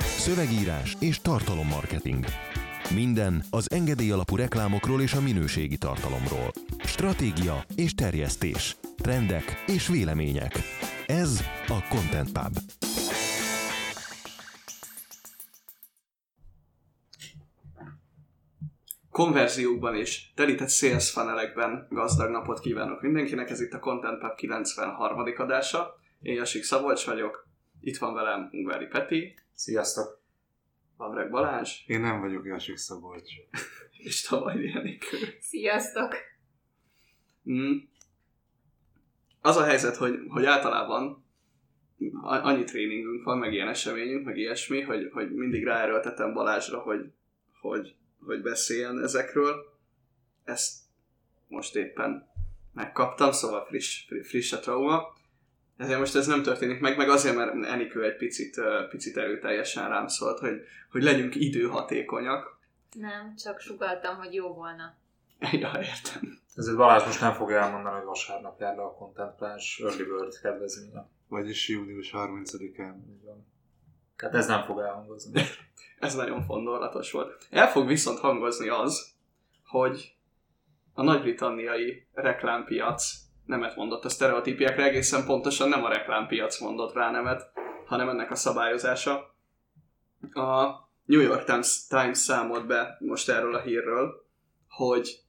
Szövegírás és tartalommarketing. Minden az engedély alapú reklámokról és a minőségi tartalomról. Stratégia és terjesztés. Trendek és vélemények. Ez a Content Pub. konverziókban és telített sales funnelekben gazdag napot kívánok mindenkinek. Ez itt a Content Pub 93. adása. Én Jasik Szabolcs vagyok, itt van velem Ungvári Peti. Sziasztok! Lavreg Balázs. Én nem vagyok Jasik Szabolcs. és Tavaly Jenikő. Sziasztok! Mm. Az a helyzet, hogy, hogy általában annyi tréningünk van, meg ilyen eseményünk, meg ilyesmi, hogy, hogy mindig ráerőltetem Balázsra, hogy, hogy hogy beszéljen ezekről. Ezt most éppen megkaptam, szóval friss, friss a trauma. Ezért most ez nem történik meg, meg azért, mert Enikő egy picit, picit erőteljesen rám szólt, hogy, hogy legyünk időhatékonyak. Nem, csak sugaltam, hogy jó volna. Ja, értem. Ezért Balázs most nem fogja elmondani, hogy vasárnap jár le a Content Plans Early Bird kedvezménye. Vagyis június 30-án. Tehát ez nem fog elhangozni. Ez nagyon fondorlatos volt. El fog viszont hangozni az, hogy a nagy-britanniai reklámpiac nemet mondott a sztereotípiákra, egészen pontosan nem a reklámpiac mondott rá nemet, hanem ennek a szabályozása. A New York Times, Times számolt be most erről a hírről, hogy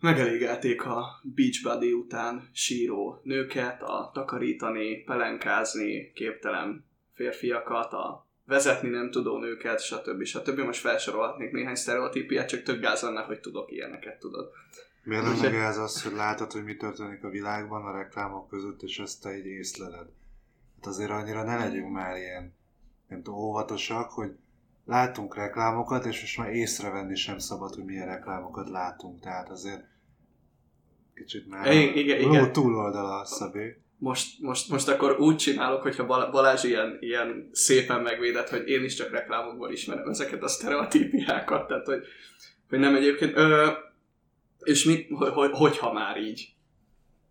megelégelték a Beachbody után síró nőket, a takarítani, pelenkázni képtelen férfiakat, a vezetni nem tudó nőket, stb. stb. Most felsorolhatnék néhány sztereotípiát, csak tök gáz lenne, hogy tudok ilyeneket, tudod. Miért nem gáz az, hogy látod, hogy mi történik a világban a reklámok között, és ezt te így észleled? Hát azért annyira ne legyünk már ilyen, nem tudom, óvatosak, hogy látunk reklámokat, és most már észrevenni sem szabad, hogy milyen reklámokat látunk. Tehát azért kicsit már igen, igen, igen. túloldala a szabé most, most, most akkor úgy csinálok, hogyha Balázs ilyen, ilyen szépen megvédett, hogy én is csak reklámokból ismerem ezeket a sztereotípiákat, tehát hogy, hogy nem egyébként, ö, és mit, hogy, hogy, hogyha már így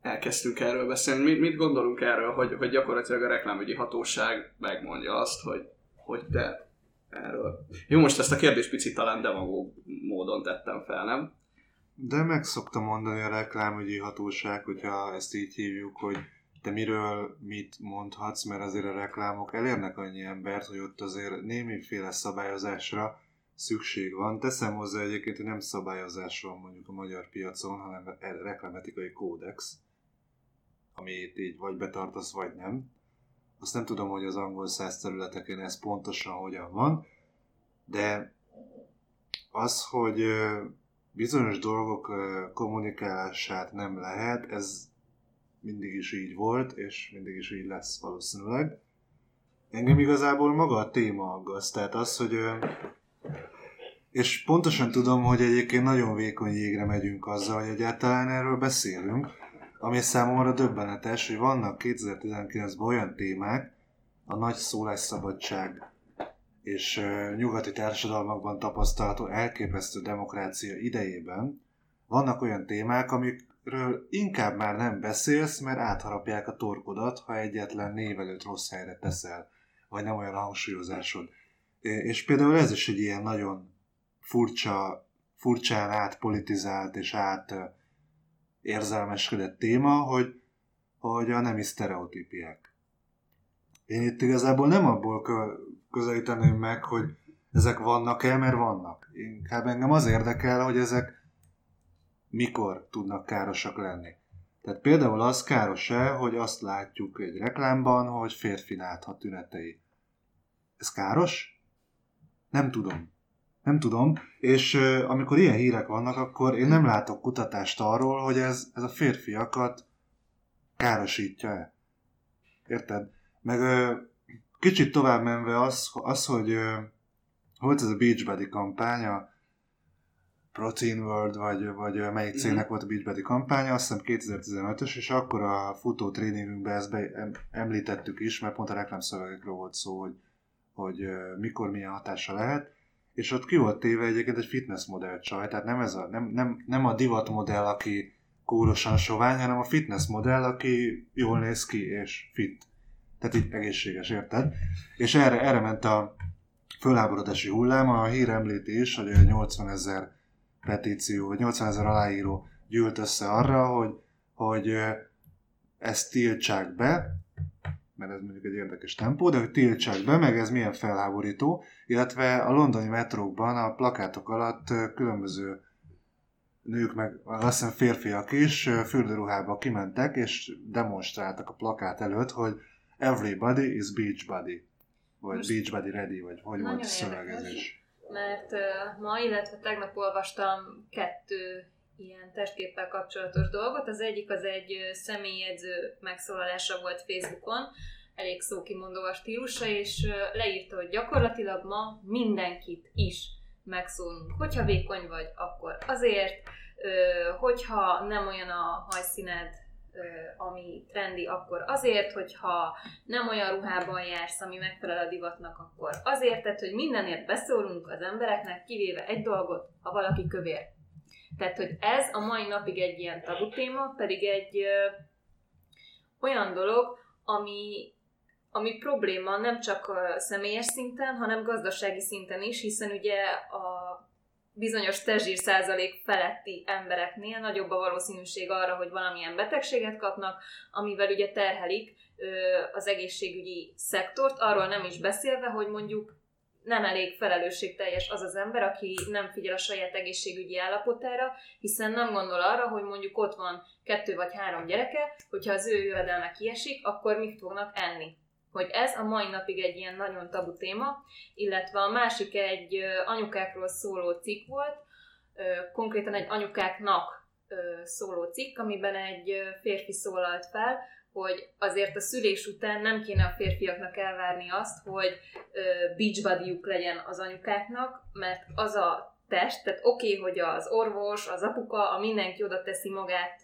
elkezdtünk erről beszélni, mit, mit gondolunk erről, hogy, hogy gyakorlatilag a reklámügyi hatóság megmondja azt, hogy, hogy te erről. Jó, most ezt a kérdést picit talán demagóg módon tettem fel, nem? De meg szokta mondani a reklámügyi hatóság, hogyha ezt így hívjuk, hogy te miről mit mondhatsz, mert azért a reklámok elérnek annyi embert, hogy ott azért némiféle szabályozásra szükség van. Teszem hozzá egyébként, hogy nem szabályozás van mondjuk a magyar piacon, hanem reklámetikai kódex, amit így vagy betartasz, vagy nem. Azt nem tudom, hogy az angol száz területeken ez pontosan hogyan van, de az, hogy bizonyos dolgok kommunikálását nem lehet, ez mindig is így volt, és mindig is így lesz valószínűleg. Engem igazából maga a téma aggaszt, tehát az, hogy és pontosan tudom, hogy egyébként nagyon vékony jégre megyünk azzal, hogy egyáltalán erről beszélünk, ami számomra döbbenetes, hogy vannak 2019-ben olyan témák, a nagy szólásszabadság és nyugati társadalmakban tapasztalható elképesztő demokrácia idejében vannak olyan témák, amik ről inkább már nem beszélsz, mert átharapják a torkodat, ha egyetlen név előtt rossz helyre teszel, vagy nem olyan hangsúlyozásod. És például ez is egy ilyen nagyon furcsa, furcsán átpolitizált és át érzelmeskedett téma, hogy, hogy a nemi sztereotípiák. Én itt igazából nem abból közelíteném meg, hogy ezek vannak-e, mert vannak. Inkább engem az érdekel, hogy ezek mikor tudnak károsak lenni. Tehát például az káros-e, hogy azt látjuk egy reklámban, hogy férfi láthat tünetei. Ez káros? Nem tudom. Nem tudom, és amikor ilyen hírek vannak, akkor én nem látok kutatást arról, hogy ez, ez a férfiakat károsítja-e. Érted? Meg kicsit tovább menve az, az hogy volt ez a Beachbody kampánya, Protein World, vagy, vagy melyik cégnek mm-hmm. volt a Beachbody kampánya, azt hiszem 2015-ös, és akkor a futó tréningünkben ezt be, említettük is, mert pont a reklámszövegekről volt szó, hogy, hogy mikor milyen hatása lehet, és ott ki volt téve egyébként egy fitness modell csaj, tehát nem, ez a, nem, nem, nem a divat modell, aki kórosan sovány, hanem a fitness modell, aki jól néz ki és fit. Tehát így egészséges, érted? És erre, erre ment a fölháborodási hullám, a hír említi is, hogy a 80 ezer petíció, vagy 80 ezer aláíró gyűlt össze arra, hogy, hogy ezt tiltsák be, mert ez mondjuk egy érdekes tempó, de hogy tiltsák be, meg ez milyen felháborító, illetve a londoni metrókban a plakátok alatt különböző nők, meg azt hiszem férfiak is fürdőruhába kimentek, és demonstráltak a plakát előtt, hogy everybody is beach body, vagy Most- beach body ready, vagy hogy volt a szövegezés. érdekes. Mert ma, illetve tegnap olvastam kettő ilyen testképpel kapcsolatos dolgot. Az egyik az egy ö, személyjegyző megszólalása volt Facebookon, elég szókimondó a stílusa, és leírta, hogy gyakorlatilag ma mindenkit is megszólunk. Hogyha vékony vagy, akkor azért, hogyha nem olyan a hajszíned, ami trendi, akkor azért, hogyha nem olyan ruhában jársz, ami megfelel a divatnak, akkor azért, tehát, hogy mindenért beszólunk az embereknek, kivéve egy dolgot, ha valaki kövér. Tehát, hogy ez a mai napig egy ilyen tabu téma, pedig egy ö, olyan dolog, ami, ami probléma nem csak ö, személyes szinten, hanem gazdasági szinten is, hiszen ugye a bizonyos testzsír százalék feletti embereknél nagyobb a valószínűség arra, hogy valamilyen betegséget kapnak, amivel ugye terhelik ö, az egészségügyi szektort, arról nem is beszélve, hogy mondjuk nem elég felelősségteljes az az ember, aki nem figyel a saját egészségügyi állapotára, hiszen nem gondol arra, hogy mondjuk ott van kettő vagy három gyereke, hogyha az ő jövedelme kiesik, akkor mit fognak enni. Hogy ez a mai napig egy ilyen nagyon tabu téma, illetve a másik egy anyukákról szóló cikk volt, konkrétan egy anyukáknak szóló cikk, amiben egy férfi szólalt fel, hogy azért a szülés után nem kéne a férfiaknak elvárni azt, hogy ö, beach bodyjuk legyen az anyukáknak, mert az a test, tehát oké, okay, hogy az orvos, az apuka, a mindenki oda teszi magát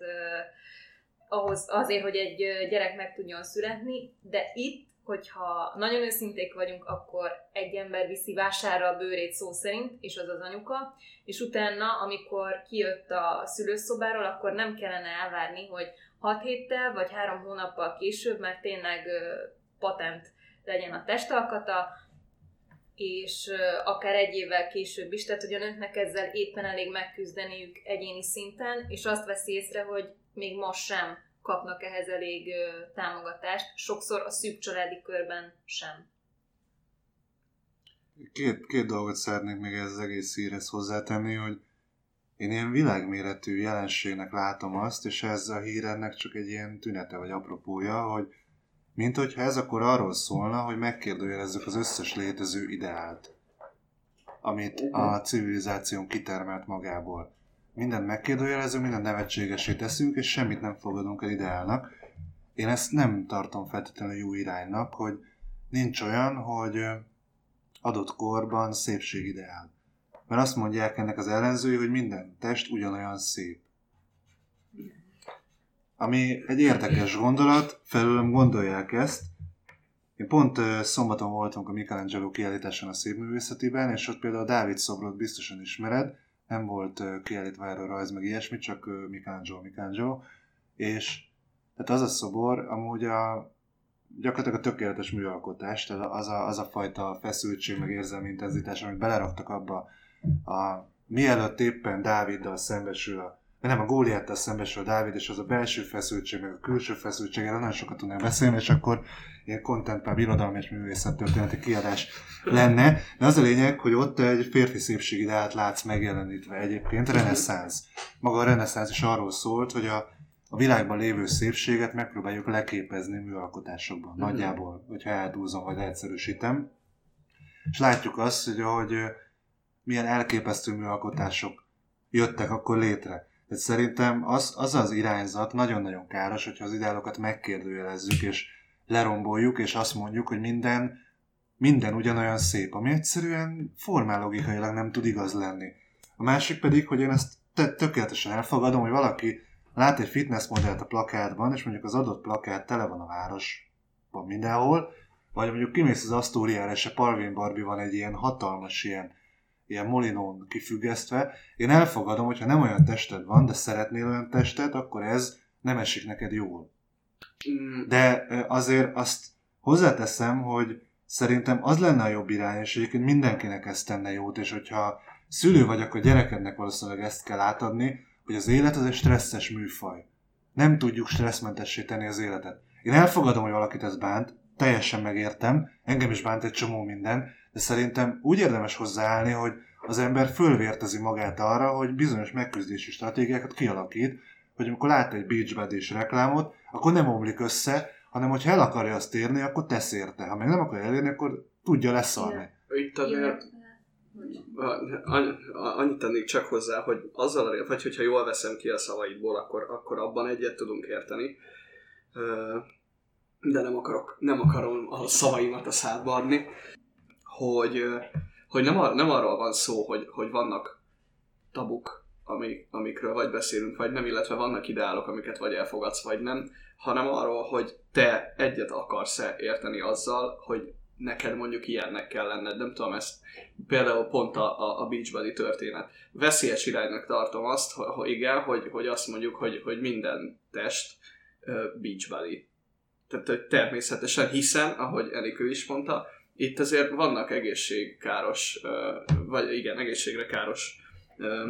ahhoz, azért, hogy egy gyerek meg tudjon születni, de itt, hogyha nagyon őszinték vagyunk, akkor egy ember viszi vásárra a bőrét szó szerint, és az az anyuka, és utána, amikor kijött a szülőszobáról, akkor nem kellene elvárni, hogy 6 héttel vagy 3 hónappal később, mert tényleg patent legyen a testalkata, és akár egy évvel később is, tehát hogy a nőknek ezzel éppen elég megküzdeniük egyéni szinten, és azt veszi észre, hogy még most sem kapnak ehhez elég támogatást, sokszor a szűk családi körben sem. Két, két dolgot szeretnék még ez az egész hírhez hozzátenni, hogy én ilyen világméretű jelenségnek látom azt, és ez a hír ennek csak egy ilyen tünete vagy apropója, hogy mint hogyha ez akkor arról szólna, hogy megkérdőjelezzük az összes létező ideált, amit a civilizáción kitermelt magából. Mindent megkérdőjelezünk, mindent nevetségesé teszünk, és semmit nem fogadunk el ideálnak. Én ezt nem tartom feltétlenül jó iránynak, hogy nincs olyan, hogy adott korban szépségideál. Mert azt mondják ennek az ellenzői, hogy minden test ugyanolyan szép. Ami egy érdekes gondolat, felőlem gondolják ezt. Én pont szombaton voltunk a Michelangelo kiállításon a Szépművészetiben, és ott például a Dávid szobrot biztosan ismered, nem volt kiállítva erről rajz, meg ilyesmi, csak Michelangelo, Michelangelo. És tehát az a szobor amúgy a, gyakorlatilag a tökéletes műalkotás, tehát az a, az a fajta feszültség, meg érzelmi intenzitás, amit beleraktak abba, a, mielőtt éppen Dáviddal szembesül a nem, a Góliáttal szembesül a Dávid, és az a belső feszültség, meg a külső feszültség, erről nagyon sokat tudnánk beszélni, és akkor ilyen kontentpár irodalmi és művészettörténeti kiadás lenne. De az a lényeg, hogy ott egy férfi szépségideát látsz megjelenítve egyébként, reneszánsz. Maga a reneszánsz is arról szólt, hogy a, a világban lévő szépséget megpróbáljuk leképezni műalkotásokban. Mhm. Nagyjából, hogyha eldúzom vagy leegyszerűsítem. És látjuk azt, hogy, hogy ö, milyen elképesztő műalkotások jöttek akkor létre. Tehát szerintem az az, az irányzat nagyon-nagyon káros, hogyha az ideálokat megkérdőjelezzük, és leromboljuk, és azt mondjuk, hogy minden, minden ugyanolyan szép, ami egyszerűen formálogikailag nem tud igaz lenni. A másik pedig, hogy én ezt te- tökéletesen elfogadom, hogy valaki lát egy fitnessmodellt a plakátban, és mondjuk az adott plakát tele van a városban mindenhol, vagy mondjuk kimész az Asztóriára, és a Palvin Barbie van egy ilyen hatalmas ilyen, ilyen molinón kifüggesztve. Én elfogadom, hogyha nem olyan tested van, de szeretnél olyan testet, akkor ez nem esik neked jól. Mm, De azért azt Hozzáteszem, hogy szerintem az lenne a jobb irány, és egyébként mindenkinek ezt tenne jót, és hogyha szülő vagy, akkor gyerekednek valószínűleg ezt kell átadni, hogy az élet az egy stresszes műfaj. Nem tudjuk stresszmentessé tenni az életet. Én elfogadom, hogy valakit ez bánt, teljesen megértem, engem is bánt egy csomó minden, de szerintem úgy érdemes hozzáállni, hogy az ember fölvértezi magát arra, hogy bizonyos megküzdési stratégiákat kialakít, hogy amikor lát egy beachbed reklámot, akkor nem omlik össze, hanem hogyha el akarja azt érni, akkor tesz érte. Ha meg nem akarja elérni, akkor tudja leszarni. Itt azért annyit tennék csak hozzá, hogy azzal, vagy hogyha jól veszem ki a szavaidból, akkor, akkor abban egyet tudunk érteni. De nem, akarok, nem akarom a szavaimat a szádba adni, hogy, hogy nem, ar, nem arról van szó, hogy, hogy vannak tabuk, amik, amikről vagy beszélünk, vagy nem, illetve vannak ideálok, amiket vagy elfogadsz, vagy nem, hanem arról, hogy te egyet akarsz-e érteni azzal, hogy neked mondjuk ilyennek kell lenned. Nem tudom, ezt például pont a, a, a Beachbody történet. Veszélyes iránynak tartom azt, hogy, hogy igen, hogy, hogy azt mondjuk, hogy, hogy minden test uh, Beachbody. Tehát természetesen, hiszen, ahogy Enikő is mondta, itt azért vannak egészségkáros, vagy igen, egészségre káros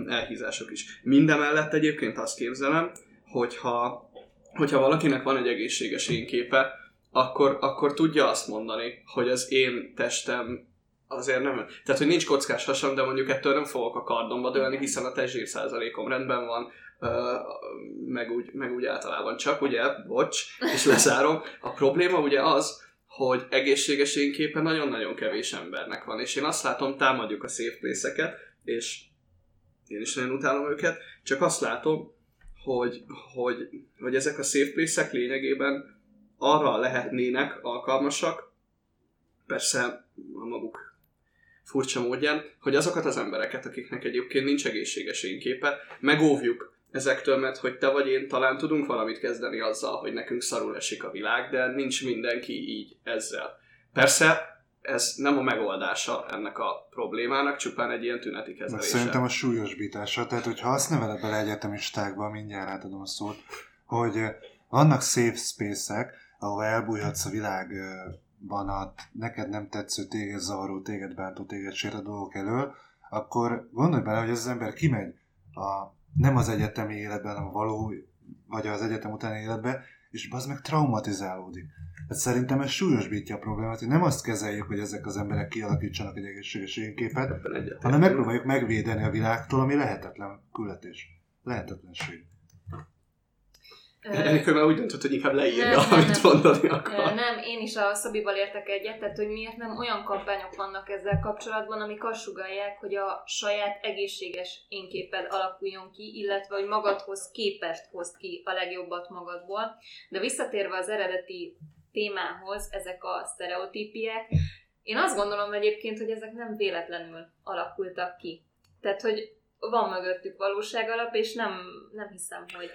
elhízások is. Mindemellett egyébként azt képzelem, hogyha, hogyha valakinek van egy egészséges énképe, akkor, akkor tudja azt mondani, hogy az én testem azért nem... Tehát, hogy nincs kockás hasam, de mondjuk ettől nem fogok a kardomba dőlni, hiszen a testzsír százalékom rendben van, meg úgy, meg úgy általában csak, ugye, bocs, és lezárom. A probléma ugye az, hogy egészséges énképe nagyon-nagyon kevés embernek van, és én azt látom, támadjuk a place és én is nagyon utálom őket, csak azt látom, hogy, hogy, hogy ezek a place lényegében arra lehetnének alkalmasak, persze a maguk furcsa módján, hogy azokat az embereket, akiknek egyébként nincs egészséges énképe, megóvjuk ezektől, mert hogy te vagy én talán tudunk valamit kezdeni azzal, hogy nekünk szarul esik a világ, de nincs mindenki így ezzel. Persze ez nem a megoldása ennek a problémának, csupán egy ilyen tüneti kezelése. Szerintem a súlyosbítása, tehát hogyha azt neveled bele egyetemistákba, mindjárt átadom a szót, hogy vannak safe space-ek, ahol elbújhatsz a világban a neked nem tetsző, téged zavaró, téged bántó, téged sértő dolgok elől, akkor gondolj bele, hogy ez az ember kimegy a, nem az egyetemi életben, hanem a való, vagy az egyetem utáni életbe, és az meg traumatizálódik. Tehát szerintem ez súlyosbítja a problémát, hogy nem azt kezeljük, hogy ezek az emberek kialakítsanak egy egészséges képet, hanem megpróbáljuk megvédeni a világtól, ami lehetetlen küldetés. Lehetetlenség. Enikő már úgy döntött, hogy inkább leírja, nem, amit nem, mondani akar. Nem, én is a Szabival értek egyet, tehát hogy miért nem olyan kampányok vannak ezzel kapcsolatban, amik azt sugalják, hogy a saját egészséges énképed alakuljon ki, illetve hogy magadhoz képest hozd ki a legjobbat magadból. De visszatérve az eredeti témához, ezek a sztereotípiek, én azt gondolom egyébként, hogy ezek nem véletlenül alakultak ki. Tehát, hogy van mögöttük valóság alap, és nem, nem hiszem, hogy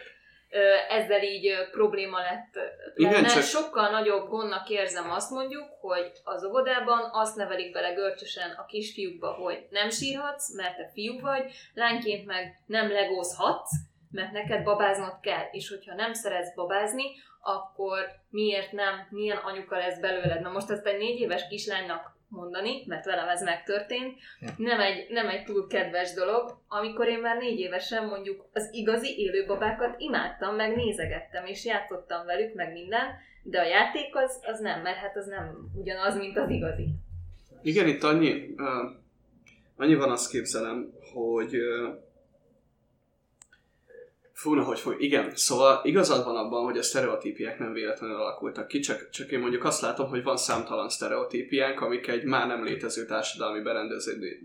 ezzel így probléma lett. Igen, csak... Sokkal nagyobb gondnak érzem azt mondjuk, hogy az óvodában azt nevelik bele görcsösen a kisfiúkba, hogy nem sírhatsz, mert te fiú vagy, lányként meg nem legózhatsz, mert neked babáznod kell, és hogyha nem szeretsz babázni, akkor miért nem, milyen anyuka lesz belőled. Na most ezt egy négy éves kislánynak mondani, mert velem ez megtörtént. Nem egy, nem egy túl kedves dolog, amikor én már négy évesen mondjuk az igazi élőbabákat imádtam, meg nézegettem, és játszottam velük, meg minden, de a játék az, az nem, mert hát az nem ugyanaz, mint az igazi. Igen, itt annyi, uh, annyi van azt képzelem, hogy uh, Fú, na, hogy fog. Igen, szóval igazad van abban, hogy a sztereotípiák nem véletlenül alakultak ki, csak, csak én mondjuk azt látom, hogy van számtalan sztereotípiánk, amik egy már nem létező társadalmi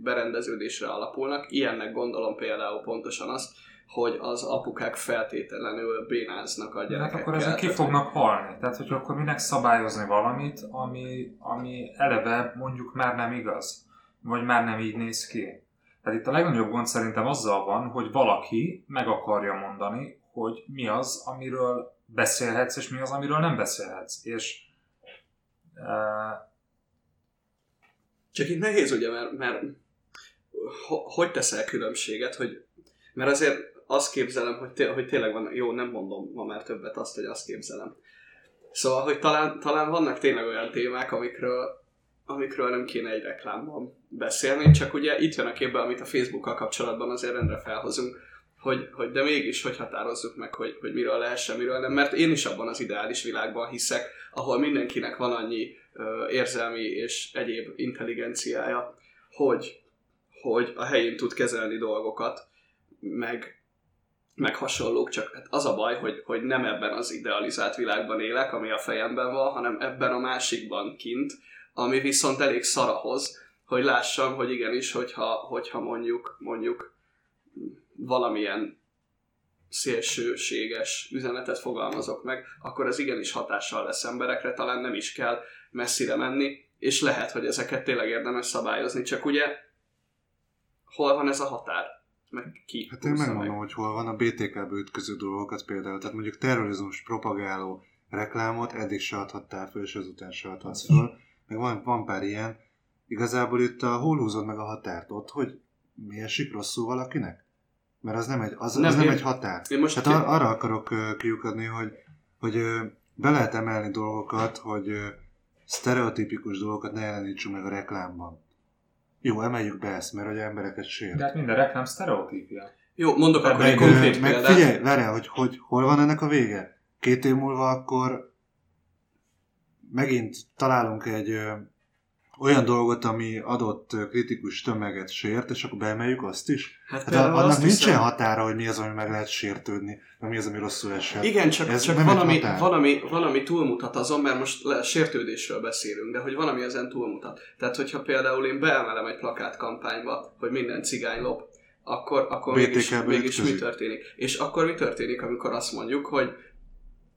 berendeződésre alapulnak. Ilyennek gondolom például pontosan azt, hogy az apukák feltétlenül bénáznak a gyerekekkel. Hát akkor ezek ki fognak halni. Tehát, hogy akkor minek szabályozni valamit, ami, ami eleve mondjuk már nem igaz, vagy már nem így néz ki. Tehát itt a legnagyobb gond szerintem azzal van, hogy valaki meg akarja mondani, hogy mi az, amiről beszélhetsz, és mi az, amiről nem beszélhetsz. És uh... Csak itt nehéz ugye, mert, mert hogy teszel különbséget, hogy mert azért azt képzelem, hogy, té- hogy tényleg van, jó, nem mondom ma már többet azt, hogy azt képzelem, Szóval, hogy talán, talán vannak tényleg olyan témák, amikről, amikről nem kéne egy reklámban beszélni, csak ugye itt jön a képbe, amit a Facebookkal kapcsolatban azért rendre felhozunk, hogy, hogy de mégis hogy határozzuk meg, hogy, hogy miről lehessen, miről nem, mert én is abban az ideális világban hiszek, ahol mindenkinek van annyi ö, érzelmi és egyéb intelligenciája, hogy, hogy a helyén tud kezelni dolgokat, meg, meg hasonlók, csak hát az a baj, hogy, hogy nem ebben az idealizált világban élek, ami a fejemben van, hanem ebben a másikban kint, ami viszont elég szarahoz, hogy lássam, hogy igenis, hogyha, hogyha mondjuk, mondjuk valamilyen szélsőséges üzenetet fogalmazok meg, akkor ez igenis hatással lesz emberekre, talán nem is kell messzire menni, és lehet, hogy ezeket tényleg érdemes szabályozni, csak ugye hol van ez a határ? Meg ki Hát én megmondom, hogy hol van a BTK-be ütköző dolgokat például. Tehát mondjuk terrorizmus propagáló reklámot eddig se adhattál föl, és azután se adhatsz föl. Meg van, van pár ilyen. Igazából itt a hol húzod meg a határt ott, hogy mi esik rosszul valakinek? Mert az nem egy, az, Nem, az nem én- egy határ. Én most Tehát ar- arra akarok ö, kiukadni, hogy, hogy ö, be lehet emelni dolgokat, hogy sztereotipikus dolgokat ne jelenítsünk meg a reklámban. Jó, emeljük be ezt, mert hogy embereket sért. De hát minden reklám sztereotípia. Jó, mondok akkor egy Meg, ö, konkrét meg példát. figyelj, várjál, hogy, hogy hol van ennek a vége? Két év múlva akkor megint találunk egy ö, olyan dolgot, ami adott kritikus tömeget sért, és akkor beemeljük azt is? Hát, Hát annak azt nincsen hiszem- határa, hogy mi az, ami meg lehet sértődni, meg mi az, ami rosszul eshet. Igen, csak, Ez csak valami, valami, valami túlmutat azon, mert most le, sértődésről beszélünk, de hogy valami ezen túlmutat. Tehát, hogyha például én beemelem egy plakát kampányba, hogy minden cigány lop, akkor, akkor mégis, mégis mi történik? És akkor mi történik, amikor azt mondjuk, hogy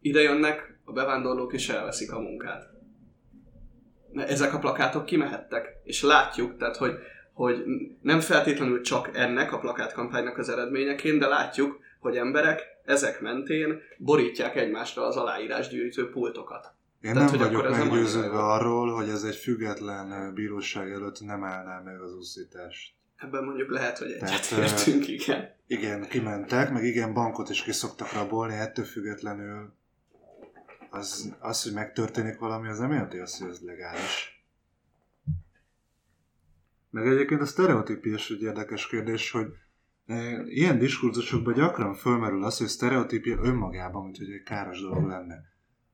ide jönnek a bevándorlók és elveszik a munkát? Ezek a plakátok kimehettek, és látjuk, tehát, hogy, hogy nem feltétlenül csak ennek a plakátkampánynak az eredményeként, de látjuk, hogy emberek ezek mentén borítják egymásra az aláírásgyűjtő pultokat. Én Tehát, nem vagyok meggyőződve arról, hogy ez egy független bíróság előtt nem állná meg az úszítást. Ebben mondjuk lehet, hogy egyetértünk, igen. Igen, kimentek, meg igen, bankot is ki szoktak rabolni, ettől függetlenül az, az, hogy megtörténik valami, az nem jelenti azt, hogy ez legális. Meg egyébként a sztereotípia is egy érdekes kérdés, hogy e, ilyen diskurzusokban gyakran fölmerül az, hogy sztereotípia önmagában, mint hogy egy káros dolog lenne.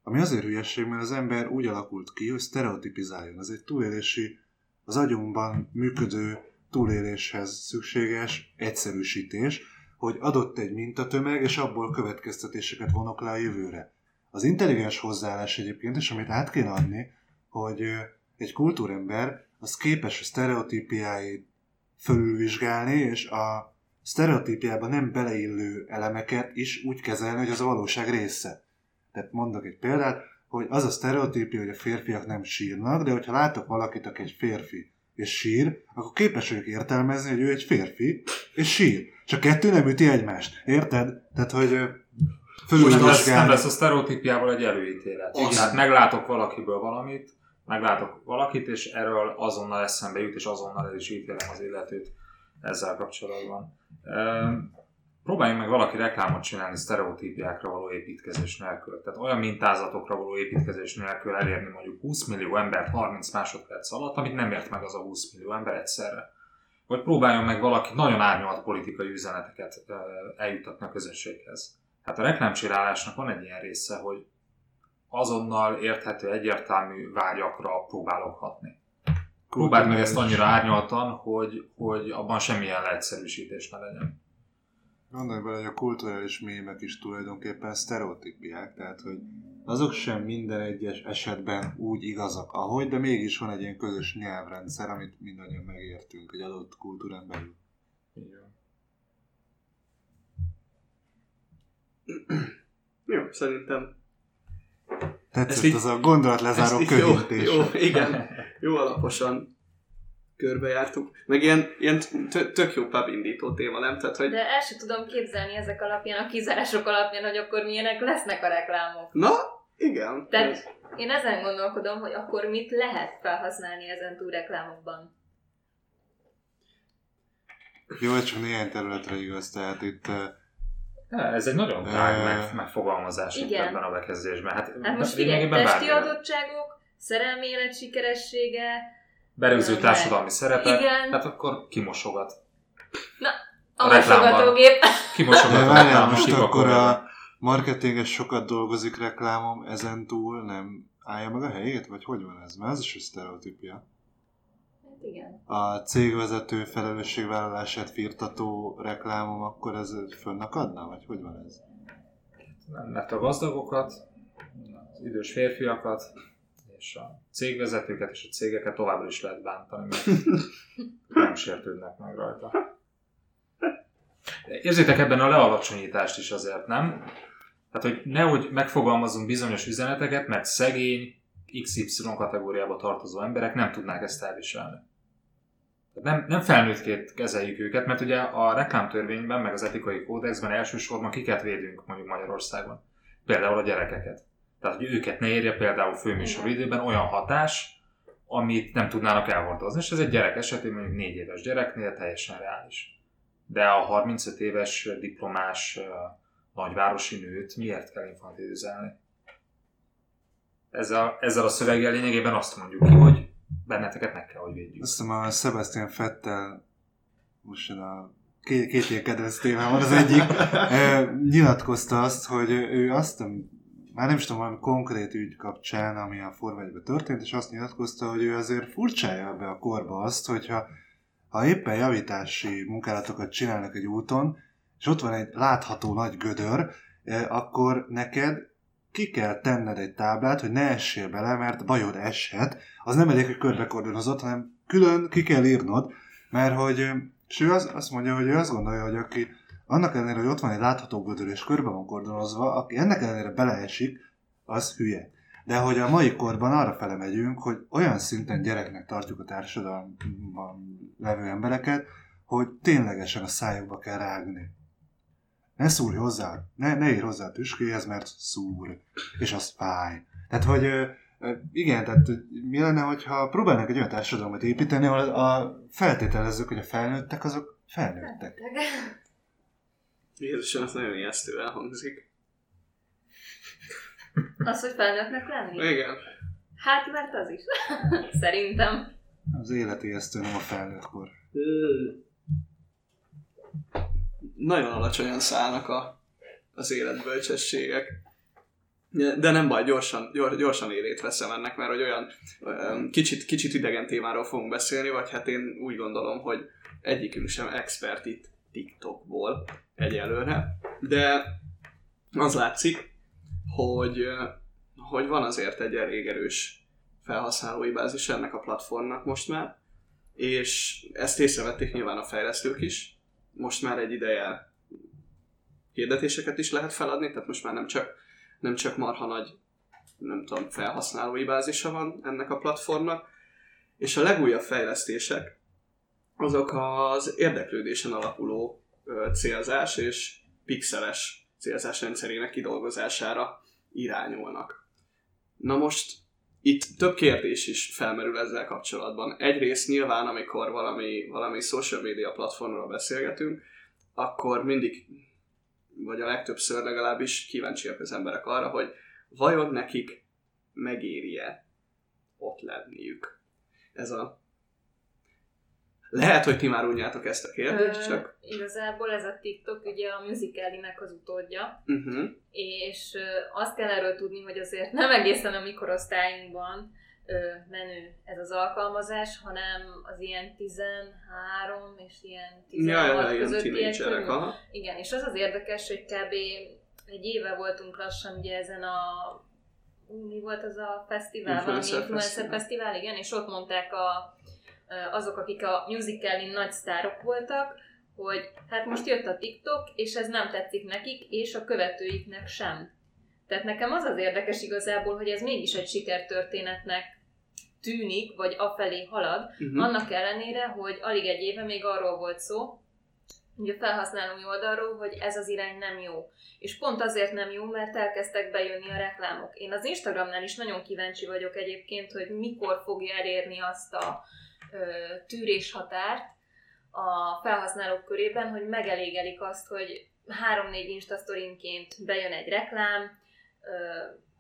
Ami azért hülyeség, mert az ember úgy alakult ki, hogy sztereotipizáljon. Ez egy túlélési, az agyunkban működő túléléshez szükséges egyszerűsítés, hogy adott egy mintatömeg, és abból következtetéseket vonok le a jövőre. Az intelligens hozzáállás egyébként, és amit át kéne adni, hogy egy kultúrember az képes a sztereotípiáit fölülvizsgálni, és a sztereotípiába nem beleillő elemeket is úgy kezelni, hogy az a valóság része. Tehát mondok egy példát, hogy az a sztereotípia, hogy a férfiak nem sírnak, de hogyha látok valakit, aki egy férfi, és sír, akkor képes vagyok értelmezni, hogy ő egy férfi, és sír. Csak kettő nem üti egymást. Érted? Tehát, hogy Most lesz, nem lesz a sztereotípiából egy előítélet. Az. Tehát meglátok valakiből valamit, meglátok valakit, és erről azonnal eszembe jut, és azonnal el is ítélem az illetőt ezzel kapcsolatban. Ehm, Próbáljunk meg valaki reklámot csinálni sztereotípiákra való építkezés nélkül. Tehát olyan mintázatokra való építkezés nélkül elérni mondjuk 20 millió embert 30 másodperc alatt, amit nem ért meg az a 20 millió ember egyszerre. Vagy próbáljon meg valaki nagyon árnyalt politikai üzeneteket ö, eljutatni a közönséghez. Hát a reklámcsinálásnak van egy ilyen része, hogy azonnal érthető, egyértelmű vágyakra próbálok hatni. Próbáld meg ezt annyira árnyaltan, hogy, hogy abban semmilyen leegyszerűsítés ne legyen. Gondolj bele, hogy a kulturális mémek is tulajdonképpen sztereotípiák, tehát hogy azok sem minden egyes esetben úgy igazak, ahogy, de mégis van egy ilyen közös nyelvrendszer, amit mindannyian megértünk egy adott kultúrán belül. Így Jó, szerintem Tetszett így- az a gondolatlezáró így jó, körítés. jó, igen, jó alaposan körbejártuk. Meg ilyen, ilyen tö- tök jó pubindító téma, nem? Tehát, hogy De el sem tudom képzelni ezek alapján, a kizárások alapján, hogy akkor milyenek lesznek a reklámok. na, igen. Tehát én ezen gondolkodom, hogy akkor mit lehet felhasználni ezen túl reklámokban. Jó, ez csak néhány területre igaz, tehát itt eh, ez egy nagyon tág meg, megfogalmazás itt Igen. ebben a bekezdésben. Hát, Hát most figyelj, testi bármire. adottságok, szerelmi élet sikeressége, Berögző társadalmi szerepek, Igen. hát akkor kimosogat. a A reklámban. mosogatógép. Kimosogat a reklámon, most akkor a marketinges sokat dolgozik reklámom, ezen túl nem állja meg a helyét? Vagy hogy van ez? Mert ez is egy sztereotípia. Hát igen. A cégvezető felelősségvállalását firtató reklámom, akkor ez fönnakadna? Vagy hogy van ez? Nem, mert a gazdagokat, az idős férfiakat, és a cégvezetőket és a cégeket továbbra is lehet bántani, mert nem sértődnek meg rajta. Érzétek ebben a lealacsonyítást is azért, nem? Hát, hogy nehogy megfogalmazunk bizonyos üzeneteket, mert szegény, XY kategóriába tartozó emberek nem tudnák ezt elviselni. Nem, nem felnőttként kezeljük őket, mert ugye a reklámtörvényben, meg az etikai kódexben elsősorban kiket védünk mondjuk Magyarországon. Például a gyerekeket. Tehát, hogy őket ne érje például főműsoridőben olyan hatás, amit nem tudnának elhordozni. És ez egy gyerek esetén mondjuk 4 éves gyereknél teljesen reális. De a 35 éves diplomás nagyvárosi nőt miért kell infantilizálni? Ezzel, ezzel a szöveggel lényegében azt mondjuk ki, hogy benneteket meg kell, hogy védjük. Azt hiszem a Sebastian Fettel most a két, két ilyen kedvenc témám van. Az egyik eh, nyilatkozta azt, hogy ő azt már nem is tudom, valami konkrét ügy kapcsán, ami a Forma 1 történt, és azt nyilatkozta, hogy ő azért furcsája ebbe a korba azt, hogyha ha éppen javítási munkálatokat csinálnak egy úton, és ott van egy látható nagy gödör, eh, akkor neked ki kell tenned egy táblát, hogy ne essél bele, mert bajod eshet. Az nem elég, hogy körbekordonozott, hanem külön ki kell írnod, mert hogy, és ő az, azt mondja, hogy ő azt gondolja, hogy aki annak ellenére, hogy ott van egy látható gödör és körbe van kordonozva, aki ennek ellenére beleesik, az hülye. De hogy a mai korban arra fele megyünk, hogy olyan szinten gyereknek tartjuk a társadalomban levő embereket, hogy ténylegesen a szájukba kell rágni. Ne szúrj hozzá, ne, ne érj hozzá a tüskéhez, mert szúr, és az fáj. Tehát, hogy igen, tehát mi lenne, hogyha próbálnak egy olyan társadalmat építeni, ahol a feltételezzük, hogy a felnőttek azok felnőttek. Jézusom, ez nagyon ijesztően hangzik. Az, hogy felnőttnek lenni? Igen. Hát, mert az is. Szerintem. Az élet ijesztő, nem a felnőttkor. Nagyon alacsonyan szállnak a, az életbölcsességek. De nem baj, gyorsan, gyors, gyorsan élét veszem ennek, mert hogy olyan kicsit, kicsit idegen témáról fogunk beszélni, vagy hát én úgy gondolom, hogy egyikünk sem expert itt TikTokból egyelőre, de az látszik, hogy, hogy van azért egy elég erős felhasználói bázis ennek a platformnak most már, és ezt észrevették nyilván a fejlesztők is. Most már egy ideje hirdetéseket is lehet feladni, tehát most már nem csak, nem csak marha nagy nem tudom, felhasználói bázisa van ennek a platformnak, és a legújabb fejlesztések azok az érdeklődésen alapuló célzás és pixeles célzás rendszerének kidolgozására irányulnak. Na most itt több kérdés is felmerül ezzel kapcsolatban. Egyrészt nyilván, amikor valami, valami social media platformról beszélgetünk, akkor mindig, vagy a legtöbbször legalábbis kíváncsiak az emberek arra, hogy vajon nekik megéri-e ott lenniük. Ez a... Lehet, hogy ti már unjátok ezt a kérdést, Ö, csak... Igazából ez a TikTok ugye a Musical.ly-nek az utódja, Uh-huh. és ö, azt kell erről tudni, hogy azért nem egészen a mikorosztályunkban ö, menő ez az alkalmazás, hanem az ilyen 13 és ilyen 16 Ja, ja, közöttiek. Igen, és az az érdekes, hogy kb. egy éve voltunk lassan ugye ezen a mi volt az a fesztivál, Influencer valami influencer Fesztivál. fesztivál, igen, és ott mondták a, azok, akik a musicalin nagy sztárok voltak, hogy hát most jött a TikTok, és ez nem tetszik nekik, és a követőiknek sem. Tehát nekem az az érdekes igazából, hogy ez mégis egy sikertörténetnek tűnik, vagy afelé halad, Uh-huh. annak ellenére, hogy alig egy éve még arról volt szó, ugye a felhasználói oldalról, hogy ez az irány nem jó. És pont azért nem jó, mert elkezdtek bejönni a reklámok. Én az Instagramnál is nagyon kíváncsi vagyok egyébként, hogy mikor fogja elérni azt a tűréshatárt a felhasználók körében, hogy megelégelik azt, hogy három-négy instasztorinként bejön egy reklám,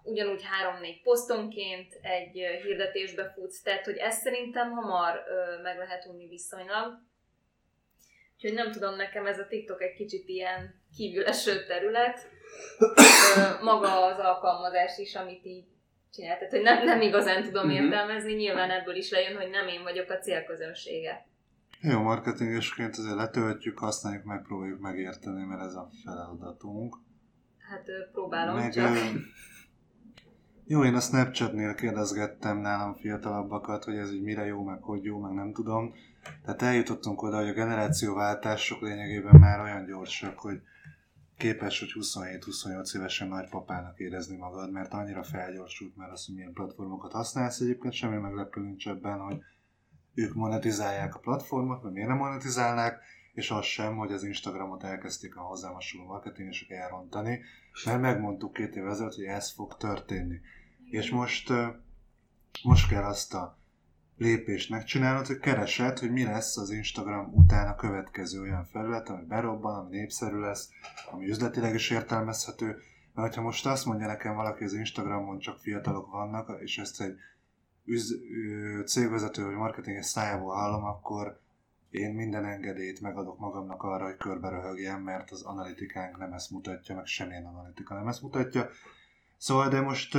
ugyanúgy három-négy posztonként egy hirdetésbe futsz, tehát hogy ezt szerintem hamar meg lehet unni viszonylag. Úgyhogy nem tudom, nekem ez a TikTok egy kicsit ilyen kívüleső terület. Maga az alkalmazás is, amit így csinál. Tehát, hogy nem, nem igazán tudom uh-huh. értelmezni, nyilván ebből is lejön, hogy nem én vagyok a célközönsége. Jó, marketingesként azért letöltjük, használjuk, megpróbáljuk megérteni, mert ez a feladatunk. Hát próbálom Meg, csak. Jó, én a Snapchatnél kérdezgettem nálam fiatalabbakat, hogy ez így mire jó, meg hogy jó, meg nem tudom. Tehát eljutottunk oda, hogy a generációváltások lényegében már olyan gyorsak, hogy képes, hogy 27-28 évesen nagypapának érezni magad, mert annyira felgyorsult már az, hogy milyen platformokat használsz. Egyébként semmi meglepő nincs ebben, hogy ők monetizálják a platformot, mert miért nem monetizálnák, és az sem, hogy az Instagramot elkezdték a hozzám hasonló marketingesek elrontani, mert megmondtuk két évvel ezelőtt, hogy ez fog történni. És most, most kell azt a lépést megcsinálnod, hogy keresed, hogy mi lesz az Instagram után a következő olyan felület, ami berobban, ami népszerű lesz, ami üzletileg is értelmezhető. Mert ha most azt mondja nekem valaki, az Instagramon csak fiatalok vannak, és ezt egy üz, cégvezető vagy marketinges szájából hallom, akkor én minden engedélyt megadok magamnak arra, hogy körbe röhögjem, mert az analitikánk nem ezt mutatja, meg semmilyen analitika nem ezt mutatja. Szóval, de most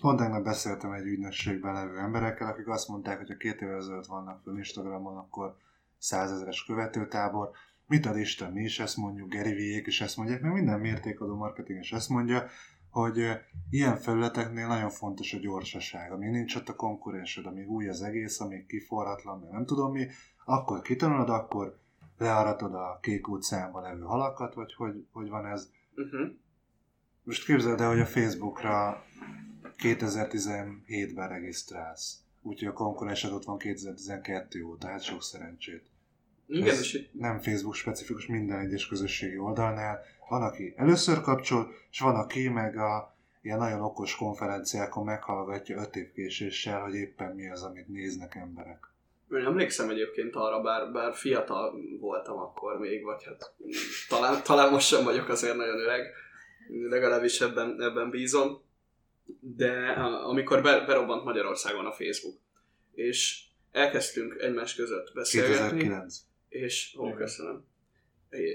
pont tegnap beszéltem egy ügynökségben levő emberekkel, akik azt mondták, hogy a két évvel ezelőtt vannak föl Instagramon, akkor százezeres követőtábor. Mit ad Isten, mi is ezt mondjuk, Gary Viék is ezt mondják, mert minden mértékadó marketing is ezt mondja, hogy ilyen felületeknél nagyon fontos a gyorsaság, amíg nincs ott a konkurensed, amíg új az egész, amíg kiforratlan, mert nem tudom mi, akkor kitanulod, akkor learatod a kék utcánban levő halakat, vagy hogy, hogy van ez. Uh-huh. Most képzeld el, hogy a Facebookra 2017-ben regisztrálsz. Úgyhogy a konkurensed ott van 2012 óta, hát sok szerencsét. Igen, Ez nem Facebook specifikus minden egyes közösségi oldalnál. Van, aki először kapcsol, és van, aki meg a ilyen nagyon okos konferenciákon meghallgatja öt év késéssel, hogy éppen mi az, amit néznek emberek. Én emlékszem egyébként arra, bár, bár fiatal voltam akkor még, vagy hát talán, talán most sem vagyok azért nagyon öreg, legalábbis ebben, ebben bízom, de amikor berobbant Magyarországon a Facebook, és elkezdtünk egymás között beszélgetni. 2009. És, ó, köszönöm.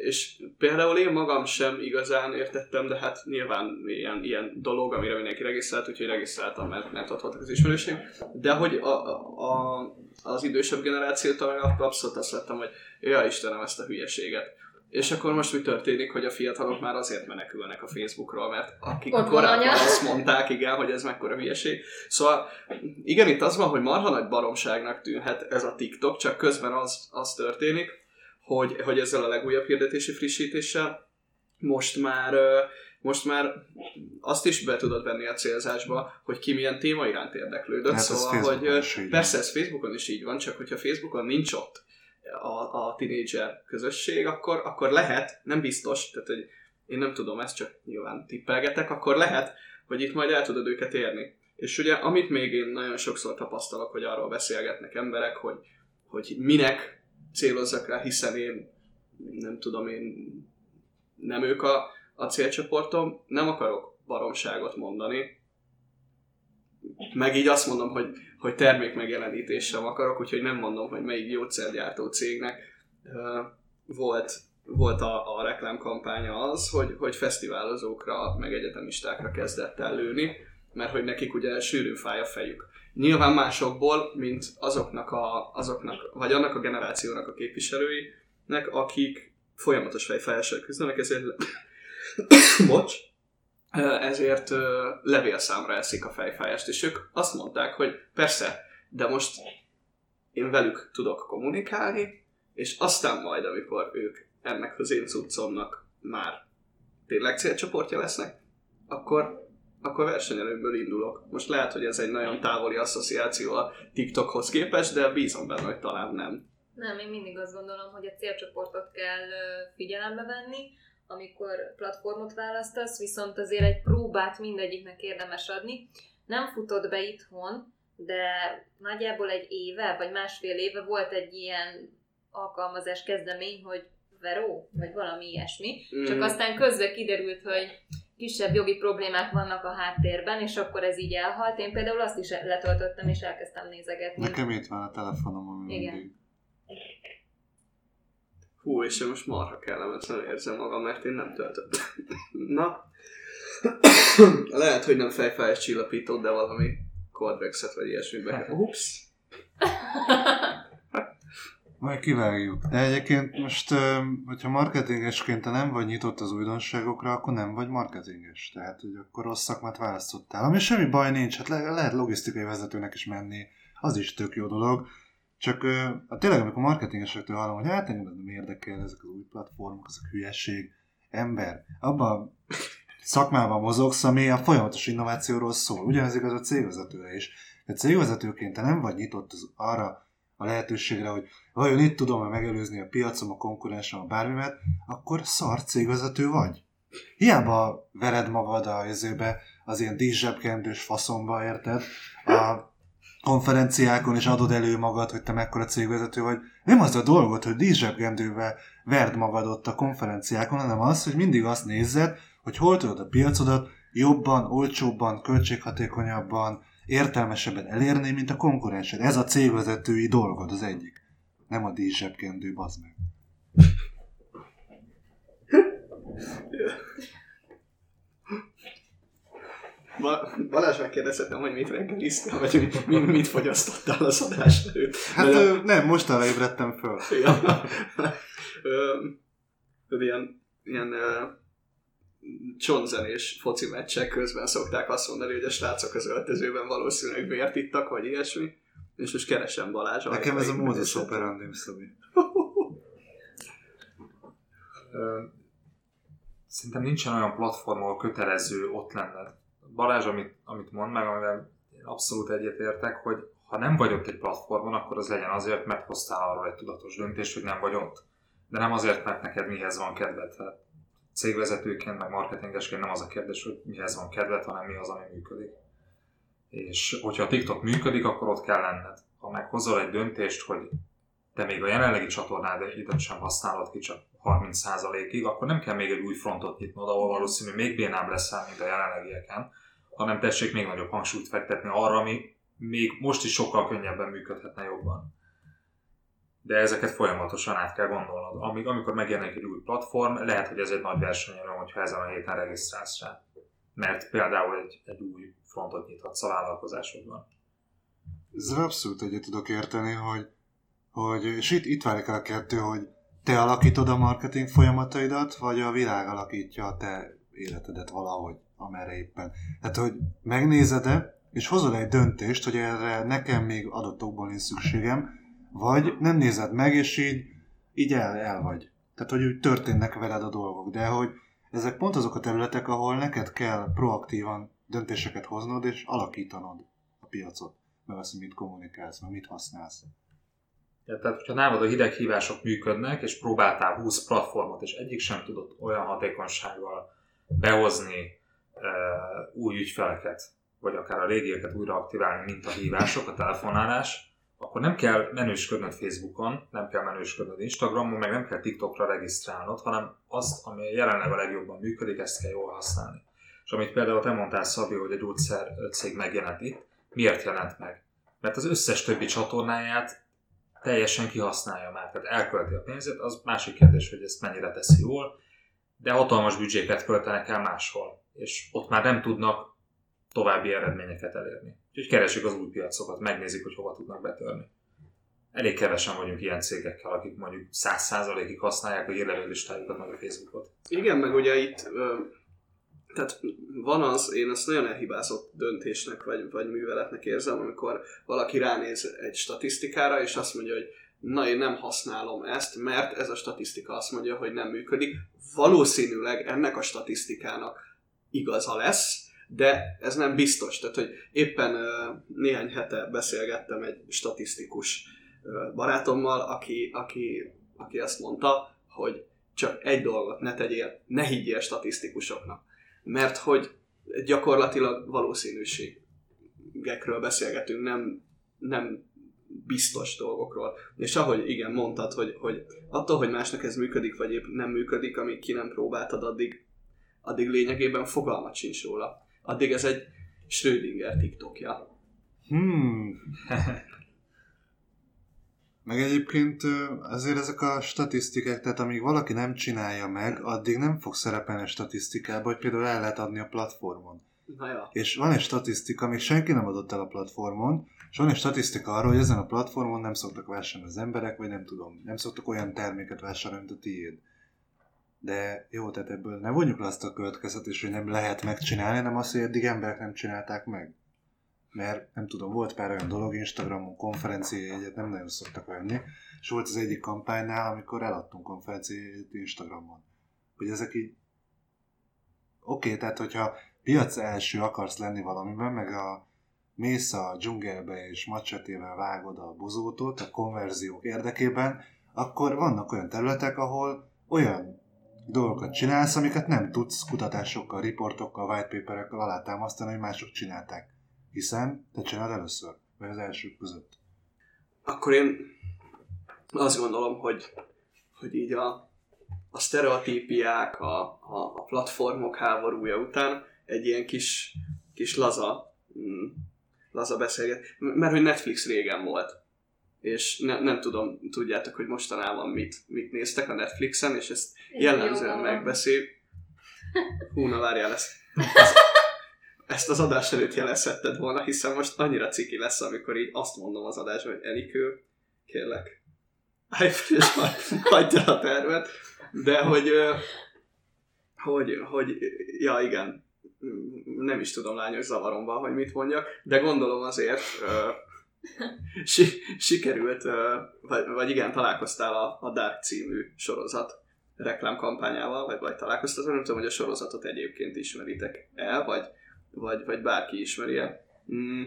És például én magam sem igazán értettem, de hát nyilván ilyen, ilyen dolog, amire mindenki regisztrált, úgyhogy regisztráltam, mert, mert ott voltak az ismerőség. De hogy a, a, az idősebb generációtól meg abszolút azt lettem, hogy ja Istenem ezt a hülyeséget. És akkor most mi történik, hogy a fiatalok már azért menekülnek a Facebookról, mert akik Ott korábban azt mondták, igen, hogy ez mekkora hülyeség. Szóval igen, itt az van, hogy marha nagy baromságnak tűnhet ez a TikTok, csak közben az, az történik, hogy, hogy ezzel a legújabb hirdetési frissítéssel most már most már azt is be tudod venni a célzásba, hogy ki milyen téma iránt érdeklődött. Hát szóval, hogy persze ez Facebookon is így van, csak hogyha Facebookon nincs ott a, a tínédzser közösség, akkor, akkor lehet, nem biztos, tehát hogy én nem tudom, ezt csak nyilván tippelgetek, akkor lehet, hogy itt majd el tudod őket érni. És ugye, amit még én nagyon sokszor tapasztalok, hogy arról beszélgetnek emberek, hogy, hogy minek célozzak rá, hiszen én nem tudom, én nem ők a, a célcsoportom, nem akarok baromságot mondani, meg így azt mondom, hogy, hogy termék megjelenítéssel akarok, úgyhogy nem mondom, hogy melyik gyógyszergyártó cégnek volt, volt a, a reklámkampánya az, hogy, hogy fesztiválozókra, meg egyetemistákra kezdett el mert hogy nekik ugye sűrűn fáj a fejük. Nyilván másokból, mint azoknak, a, azoknak vagy annak a generációnak a képviselőinek, akik folyamatos fejfájással küzdenek, ezért bocs, ezért levélszámra eszik a fejfájást, és ők azt mondták, hogy persze, de most én velük tudok kommunikálni, és aztán majd, amikor ők ennek az én cuccomnak már tényleg célcsoportja lesznek, akkor, akkor versenyelőből indulok. Most lehet, hogy ez egy nagyon távoli asszociáció a TikTokhoz képest, de bízom benne, hogy talán nem. Nem, én mindig azt gondolom, hogy a célcsoportot kell figyelembe venni, amikor platformot választasz, viszont azért egy próbát mindegyiknek érdemes adni. Nem futod be itthon, de nagyjából egy éve, vagy másfél éve volt egy ilyen alkalmazás kezdemény, hogy Vero, vagy valami ilyesmi. Mm. Csak aztán közben kiderült, hogy kisebb jogi problémák vannak a háttérben, és akkor ez így elhalt. Én például azt is letöltöttem, és elkezdtem nézegetni. Nekem itt van a telefonom, Igen. mindig. Hú, és én most marha kellemetlenül érzem magam, mert én nem töltöttem. Na. Lehet, hogy nem fejfájás csillapítót, de valami Cordvexet vagy ilyesmit be kell. Ups. Majd kivágjuk. De egyébként most, hogyha marketingesként te nem vagy nyitott az újdonságokra, akkor nem vagy marketinges. Tehát, hogy akkor rossz szakmát választottál. Ami semmi baj nincs, hát le- lehet logisztikai vezetőnek is menni. Az is tök jó dolog. Csak ö, hát tényleg, amikor marketingesektől hallom, hogy hát engem nem érdekel, ezek az új platformok, ezek hülyeség. Ember, abban a szakmában mozogsz, ami a folyamatos innovációról szól. Ugyanez igaz a cégvezetőre is. De cégvezetőként te nem vagy nyitott az, arra a lehetőségre, hogy vajon itt tudom-e megelőzni a piacom, a konkurensem, a bármimet, akkor szar cégvezető vagy. Hiába vered magad a izébe, az ilyen díszsebkendős faszomba, érted? A konferenciákon is adod elő magad, hogy te mekkora cégvezető vagy. Nem az a dolgot, hogy díszsebkendővel verd magad ott a konferenciákon, hanem az, hogy mindig azt nézzed, hogy hol tudod a piacodat jobban, olcsóbban, költséghatékonyabban, értelmesebben elérni, mint a konkurensed. Ez a cégvezetői dolgod az egyik. Nem a díszsebkendő, bazd meg. Ba- Balázs megkérdezhetem, hogy mit reggeliztél, vagy mit, mit, mit fogyasztottál az adás előtt. Hát ö, nem, mostanra ébredtem föl. Ja. Ö, ilyen, ilyen ö, csontzenés foci meccsek közben szokták azt mondani, hogy a srácok az öltözőben valószínűleg vért ittak, vagy ilyesmi. És most keresem Balázs Nekem ez a és- operandim, Szabi. Szerintem nincsen olyan platform, ahol kötelező ott lenned. Balázs, amit, amit mond meg, amivel én abszolút egyetértek, hogy ha nem vagy ott egy platformon, akkor az legyen azért, mert hoztál arról egy tudatos döntést, hogy nem vagy ott. De nem azért, mert neked mihez van kedved. Tehát cégvezetőként, meg marketingesként nem az a kérdés, hogy mihez van kedved, hanem mi az, ami működik. És hogyha a TikTok működik, akkor ott kell lenned. Ha meg hozol egy döntést, hogy te még a jelenlegi csatornádat sem használod ki csak 30%-ig, akkor nem kell még egy új frontot nyitnod, ahol valószínű még bénább leszel, mint a jelenlegieken, hanem tessék még nagyobb hangsúlyt fektetni arra, ami még most is sokkal könnyebben működhetne jobban. De ezeket folyamatosan át kell gondolnod. Amíg, amikor megjelenik egy új platform, lehet, hogy ez egy nagy versenyelő, hogyha ezen a héten regisztrálsz rá. Mert például egy, egy új frontot nyithatsz a vállalkozásodban. Ezzel abszolút egyet tudok érteni, hogy, hogy és itt, itt válik el a kettő, hogy te alakítod a marketing folyamataidat, vagy a világ alakítja a te életedet valahogy, amerre éppen. Tehát, hogy megnézed-e, és hozol egy döntést, hogy erre nekem még adott okból nincs szükségem, vagy nem nézed meg, és így, így el, el vagy. Tehát, hogy úgy történnek veled a dolgok. De hogy ezek pont azok a területek, ahol neked kell proaktívan döntéseket hoznod, és alakítanod a piacot meg azt, mit kommunikálsz, meg mit használsz. Ja, tehát, hogyha nálad a hideghívások működnek, és próbáltál 20 platformot, és egyik sem tudott olyan hatékonysággal behozni új ügyfeleket, vagy akár a régieket újra aktiválni, mint a hívások, a telefonálás, akkor nem kell menősködnöd Facebookon, nem kell menősködnöd Instagramon, meg nem kell TikTokra regisztrálnod, hanem azt, ami jelenleg a legjobban működik, ezt kell jól használni. És amit például te mondtál, Szabi, hogy a gyógyszer cég megjelent itt, miért jelent meg? Mert az összes többi csatornáját teljesen kihasználja már, tehát elkölti a pénzét, az másik kérdés, hogy ezt mennyire teszi jól, de hatalmas büdzséket költenek el máshol, és ott már nem tudnak további eredményeket elérni. Úgyhogy keresik az új piacokat, megnézik, hogy hova tudnak betörni. Elég kevesen vagyunk ilyen cégekkel, akik mondjuk 100%-ig használják a hírlevő listájukat, meg a Facebookot. Igen, meg ugye itt, tehát van az, én ezt nagyon elhibázott döntésnek vagy, vagy műveletnek érzem, amikor valaki ránéz egy statisztikára, és azt mondja, hogy na én nem használom ezt, mert ez a statisztika azt mondja, hogy nem működik. Valószínűleg ennek a statisztikának igaza lesz, de ez nem biztos. Tehát, hogy éppen néhány hete beszélgettem egy statisztikus barátommal, aki, aki, aki azt mondta, hogy csak egy dolgot ne tegyél, ne higgyél statisztikusoknak. Mert hogy gyakorlatilag valószínűségekről beszélgetünk, nem, nem biztos dolgokról. És ahogy igen, mondtad, hogy, hogy attól, hogy másnak ez működik, vagy épp nem működik, amíg ki nem próbáltad, addig, addig lényegében fogalmat sincs róla. Addig ez egy Schrödinger TikTokja. Hmm. Meg egyébként azért ezek a statisztikák, tehát amíg valaki nem csinálja meg, addig nem fog szerepelni a statisztikába, hogy például el lehet adni a platformon. Na ja. És van egy statisztika, még senki nem adott el a platformon, és van egy statisztika arról, hogy ezen a platformon nem szoktak vásárolni az emberek, vagy nem tudom, nem szoktak olyan terméket vásárolni, mint a tiéd. De jó, tehát ebből ne vonjuk le azt a következtetést, hogy nem lehet megcsinálni, hanem azt, hogy eddig emberek nem csinálták meg. Mert nem tudom, volt pár olyan dolog, Instagramon konferenciájegyet nem nagyon szoktak venni, és volt az egyik kampánynál, amikor eladtunk konferenciájegyet Instagramon. Hogy ezek így... Oké, okay, tehát hogyha piac első akarsz lenni valamiben, meg a mész a dzsungelbe és macsetével vágod a bozótot a konverziók érdekében, akkor vannak olyan területek, ahol olyan dolgokat csinálsz, amiket nem tudsz kutatásokkal, riportokkal, whitepaperekkel alátámasztani, hogy mások csinálták. Hiszen te csinálod először, vagy az elsők között. Akkor én azt gondolom, hogy, hogy így a, a sztereotípiák, a, a, a platformok háborúja után egy ilyen kis, kis laza, mm, laza beszélget, mert hogy Netflix régen volt, és ne, nem tudom, tudjátok, hogy mostanában mit, mit néztek a Netflixen, és ezt jellemzően Jó. megbeszél. Hú, na várjál, ezt, ezt, ezt az adás előtt jelezhetted volna, hiszen most annyira ciki lesz, amikor így azt mondom az adásban, hogy Enikő, kérlek, állj fel, és hagyd el a tervet, de hogy, hogy, hogy, ja igen, nem is tudom lányos zavaromban, hogy mit mondjak, de gondolom azért sikerült, vagy, vagy igen, találkoztál a, a Dark című sorozat reklámkampányával, vagy, vagy találkoztál, nem tudom, hogy a sorozatot egyébként ismeritek el, vagy, vagy, vagy bárki ismeri el. Mm,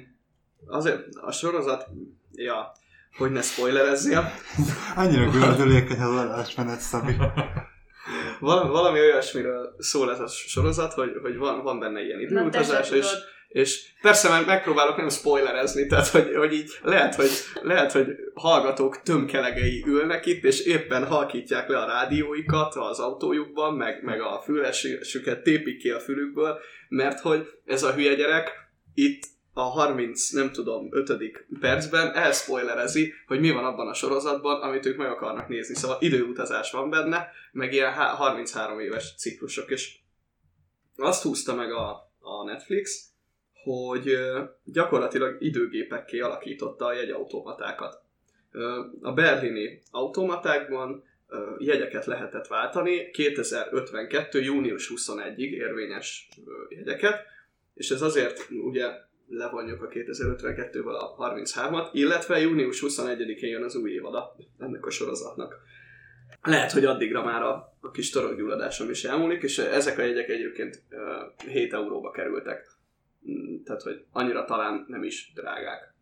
azért a sorozat, ja, hogy ne spoilerezzél, Annyira gördülékeny az adásmenet, Szabi. valami, valami olyasmiről szól ez a sorozat, hogy, hogy van, van benne ilyen időutazás, és, tudod. És persze meg megpróbálok nem spoilerezni, tehát hogy, hogy így lehet hogy, lehet, hogy hallgatók tömkelegei ülnek itt, és éppen halkítják le a rádióikat az autójukban, meg, meg a fülesüket tépik ki a fülükből, mert hogy ez a hülye gyerek itt a 30, nem tudom, 5. percben elspoilerezi, hogy mi van abban a sorozatban, amit ők meg akarnak nézni. Szóval időutazás van benne, meg ilyen há- 33 éves ciklusok, és azt húzta meg a, a Netflix, hogy gyakorlatilag időgépekké alakította a jegyautomatákat. A berlini automatákban jegyeket lehetett váltani, 2052. június 21-ig érvényes jegyeket, és ez azért ugye levonjuk a 2052-ből a 33-at, illetve június 21-én jön az új évada ennek a sorozatnak. Lehet, hogy addigra már a, a kis torokgyulladásom is elmúlik, és ezek a jegyek egyébként ö, 7 euróba kerültek. Tehát, hogy annyira talán nem is drágák.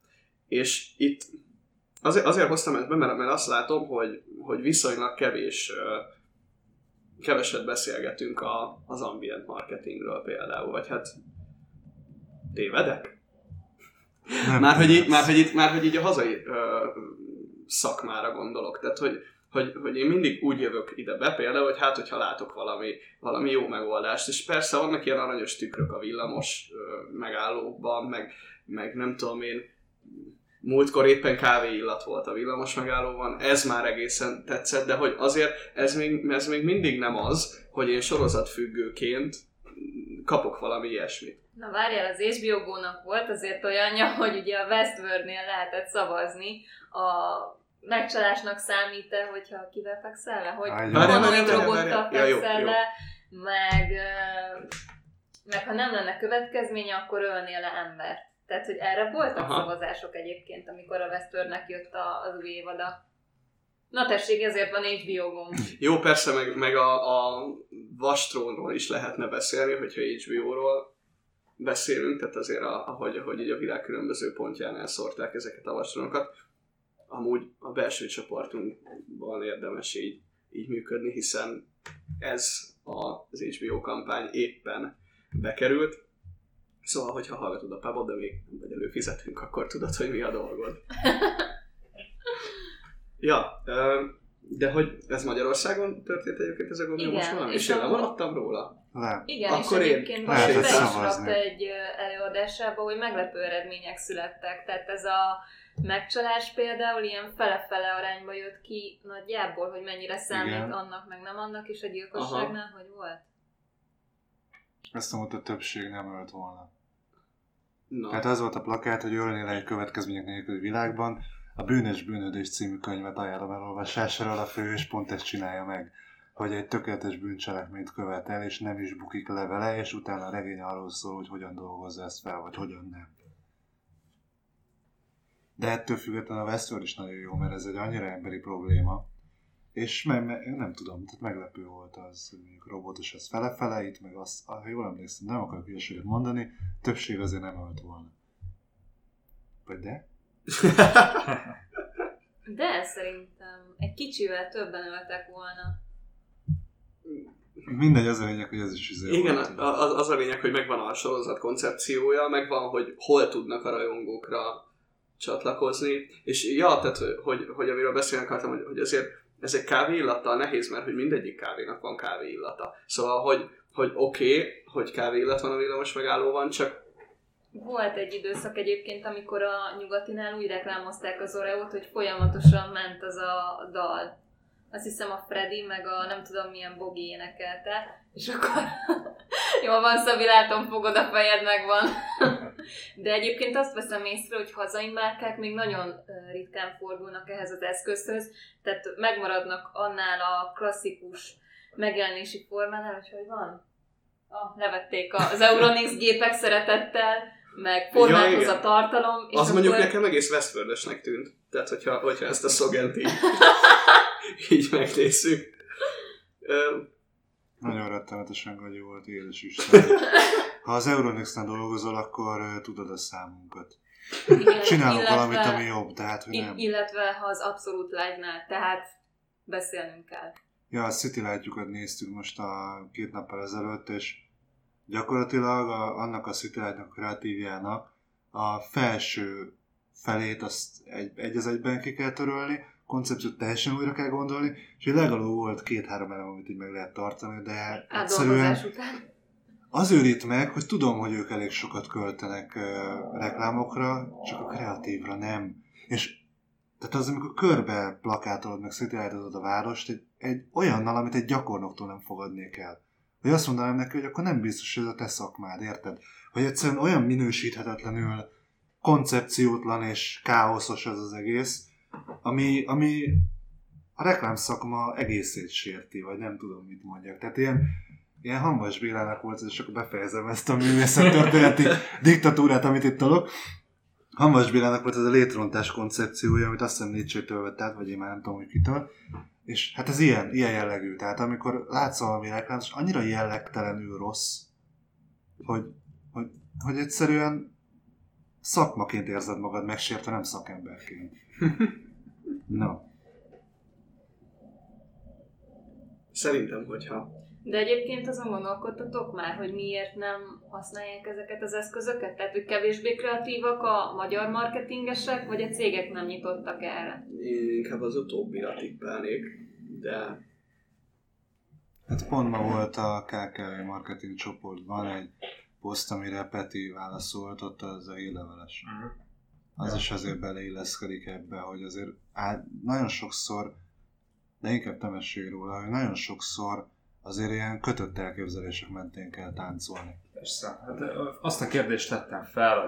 És itt azért, azért hoztam ezt be, mert, mert azt látom, hogy, hogy viszonylag kevés keveset beszélgetünk a, az ambient marketingről például, vagy hát tévedek? Nem Már hogy, így, már, hogy, itt, már hogy így a hazai ö, szakmára gondolok. Tehát, hogy, hogy, hogy én mindig úgy jövök ide be például, hogy hát, hogyha látok valami, valami jó megoldást, és persze vannak ilyen aranyos tükrök a villamos ö, megállókban, meg, meg nem tudom én, múltkor éppen kávé illat volt a villamos megállóban, ez már egészen tetszett, de hogy azért ez még, ez még mindig nem az, hogy én sorozatfüggőként kapok valami ilyesmit. Na várjál, az HBO Go-nak volt azért olyanja, hogy ugye a Westworld-nél lehetett szavazni a megcsalásnak számít-e, hogyha kivel fekszel le, hogy várjál, robottal fekszel le, meg, meg ha nem lenne következménye, akkor ölnél le embert. Tehát, hogy erre voltak Aha. szavazások egyébként, amikor a Westworldnek jött a, az új évada. Na tessék, ezért van HBO Go. Jó, persze, meg, meg a, a Vastrónról is lehetne beszélni, hogyha HBO-ról beszélünk, tehát azért, a, ahogy, ahogy így a világ különböző pontján elszórták ezeket a vastrónokat. Amúgy a belső csoportunkban érdemes így, így működni, hiszen ez a- az HBO kampány éppen bekerült. Szóval, hogyha hallgatod a pubot, de még nem vagy előfizetünk, akkor tudod, hogy mi a dolgod. Ja, de hogy ez Magyarországon történt egyébként ez a gomnyomos Igen, valami? és És én a- lemaradtam róla? Le. Igen, Akkor és én egyébként most be is egy előadásába, hogy meglepő eredmények születtek. Tehát ez a megcsalás például ilyen fele-fele arányba jött ki nagyjából, hogy mennyire számít Igen. annak, meg nem annak, és a gyilkosságnál, hogy volt. Ezt mondta, a többség nem ölt volna. Na, Tehát az volt a plakát, hogy ölni lehet következmények nélküli világban. A Bűnös Bűnödés című könyvet ajánlom elolvasásra, a fő és pont ezt csinálja meg, hogy egy tökéletes bűncselekményt követel, és nem is bukik le vele, és utána a regény arról szól, hogy hogyan dolgozza ezt fel, vagy hogyan nem. De ettől függetlenül a Westworld is nagyon jó, mert ez egy annyira emberi probléma, és me- me- nem tudom, tehát meglepő volt az, hogy mondjuk robotos az fele-fele, itt meg azt, ha jól emlékszem, nem akarok ilyeséget mondani, többség azért nem ölt volna. Vagy de? De szerintem egy kicsivel többen öltek volna. Mindegy, az a lényeg, hogy ez is izé Igen, volt. az, az a lényeg, hogy megvan a sorozat koncepciója, megvan, hogy hol tudnak a rajongókra csatlakozni, és ja, tehát, hogy, hogy amiről beszélni akartam, hogy, hogy azért ez egy kávé illattal nehéz, mert hogy mindegyik kávénak van kávé illata. Szóval, hogy, hogy oké, okay, hogy kávé illat van a villamos megállóban, csak Volt egy időszak egyébként, amikor a nyugatinál úgy reklámozták az Oreót, hogy folyamatosan ment az a dal. Azt hiszem a Freddy, meg a nem tudom milyen Bogi énekelte, és akkor jól van, Szabi, látom, fogod a fejed, megvan. De egyébként azt veszem észre, hogy hazai márkák még nagyon ritkán fordulnak ehhez az eszközhöz, tehát megmaradnak annál a klasszikus megjelenési formánál, hogy hogy van? Ah, levették az Euronix gépek szeretettel, meg formáthoz igen. a tartalom, és az akkor... mondjuk nekem egész Westworld-esnek tűnt. Tehát, hogyha, hogyha ezt a szogent így, így megnézzük. Nagyon rettenetesen gagyó volt, édes Isten. Ha az Euronix-nál dolgozol, akkor tudod a számunkat. Igen, Csinálunk illetve- valamit, ami jobb, tehát hogy nem. Illetve ha az abszolút live-nál, tehát beszélnünk kell. Ja, a City Light-jukat néztük most a két nappal ezelőtt, és gyakorlatilag a, annak a City Light-nak, a kreatívjának a felső felét azt egy, egy az egyben ki kell törölni, koncepciót teljesen újra kell gondolni, és legalább volt két-három elem, amit így meg lehet tartani, de egyszerűen után. Az őrít meg, hogy tudom, hogy ők elég sokat költenek reklámokra, csak a kreatívra nem. És tehát az, amikor körbe plakátolod, meg szétjelentod a várost, egy, egy olyannal, amit egy gyakornoktól nem fogadnék el. Hogy azt mondanám neki, hogy akkor nem biztos, hogy ez a te szakmád, érted? Hogy egyszerűen olyan minősíthetetlenül koncepciótlan és káoszos az az egész, ami, ami a reklámszakma egészét sérti, vagy nem tudom, mit mondjak. Tehát ilyen, ilyen Hambas Bélának volt, és akkor befejezem ezt a művészettörténeti diktatúrát, amit itt tolok. Hambas Bélának volt ez a létrontás koncepciója, amit azt hiszem Nietzsche-től vett át, vagy én már nem tudom, hogy kitől. És hát ez ilyen, ilyen jellegű. Tehát amikor látsz valami reklámot, és annyira jellegtelenül rossz, hogy, hogy, hogy egyszerűen szakmaként érzed magad megsértve, nem szakemberként. No. szerintem, hogyha De egyébként azon gondolkodtatok már, hogy miért nem használják ezeket az eszközöket? Tehát, hogy kevésbé kreatívak a magyar marketingesek, vagy a cégek nem nyitottak erre? én inkább az utóbbira tippelnék, de Hát pont ma volt a KKV marketing csoportban egy poszt, amire Peti válaszolt, ott az a hírleveles. Az is azért beleilleszkedik ebbe, hogy azért á, nagyon sokszor, de inkább temesség róla, hogy nagyon sokszor azért ilyen kötött elképzelések mentén kell táncolni. Persze. Hát azt a kérdést tettem fel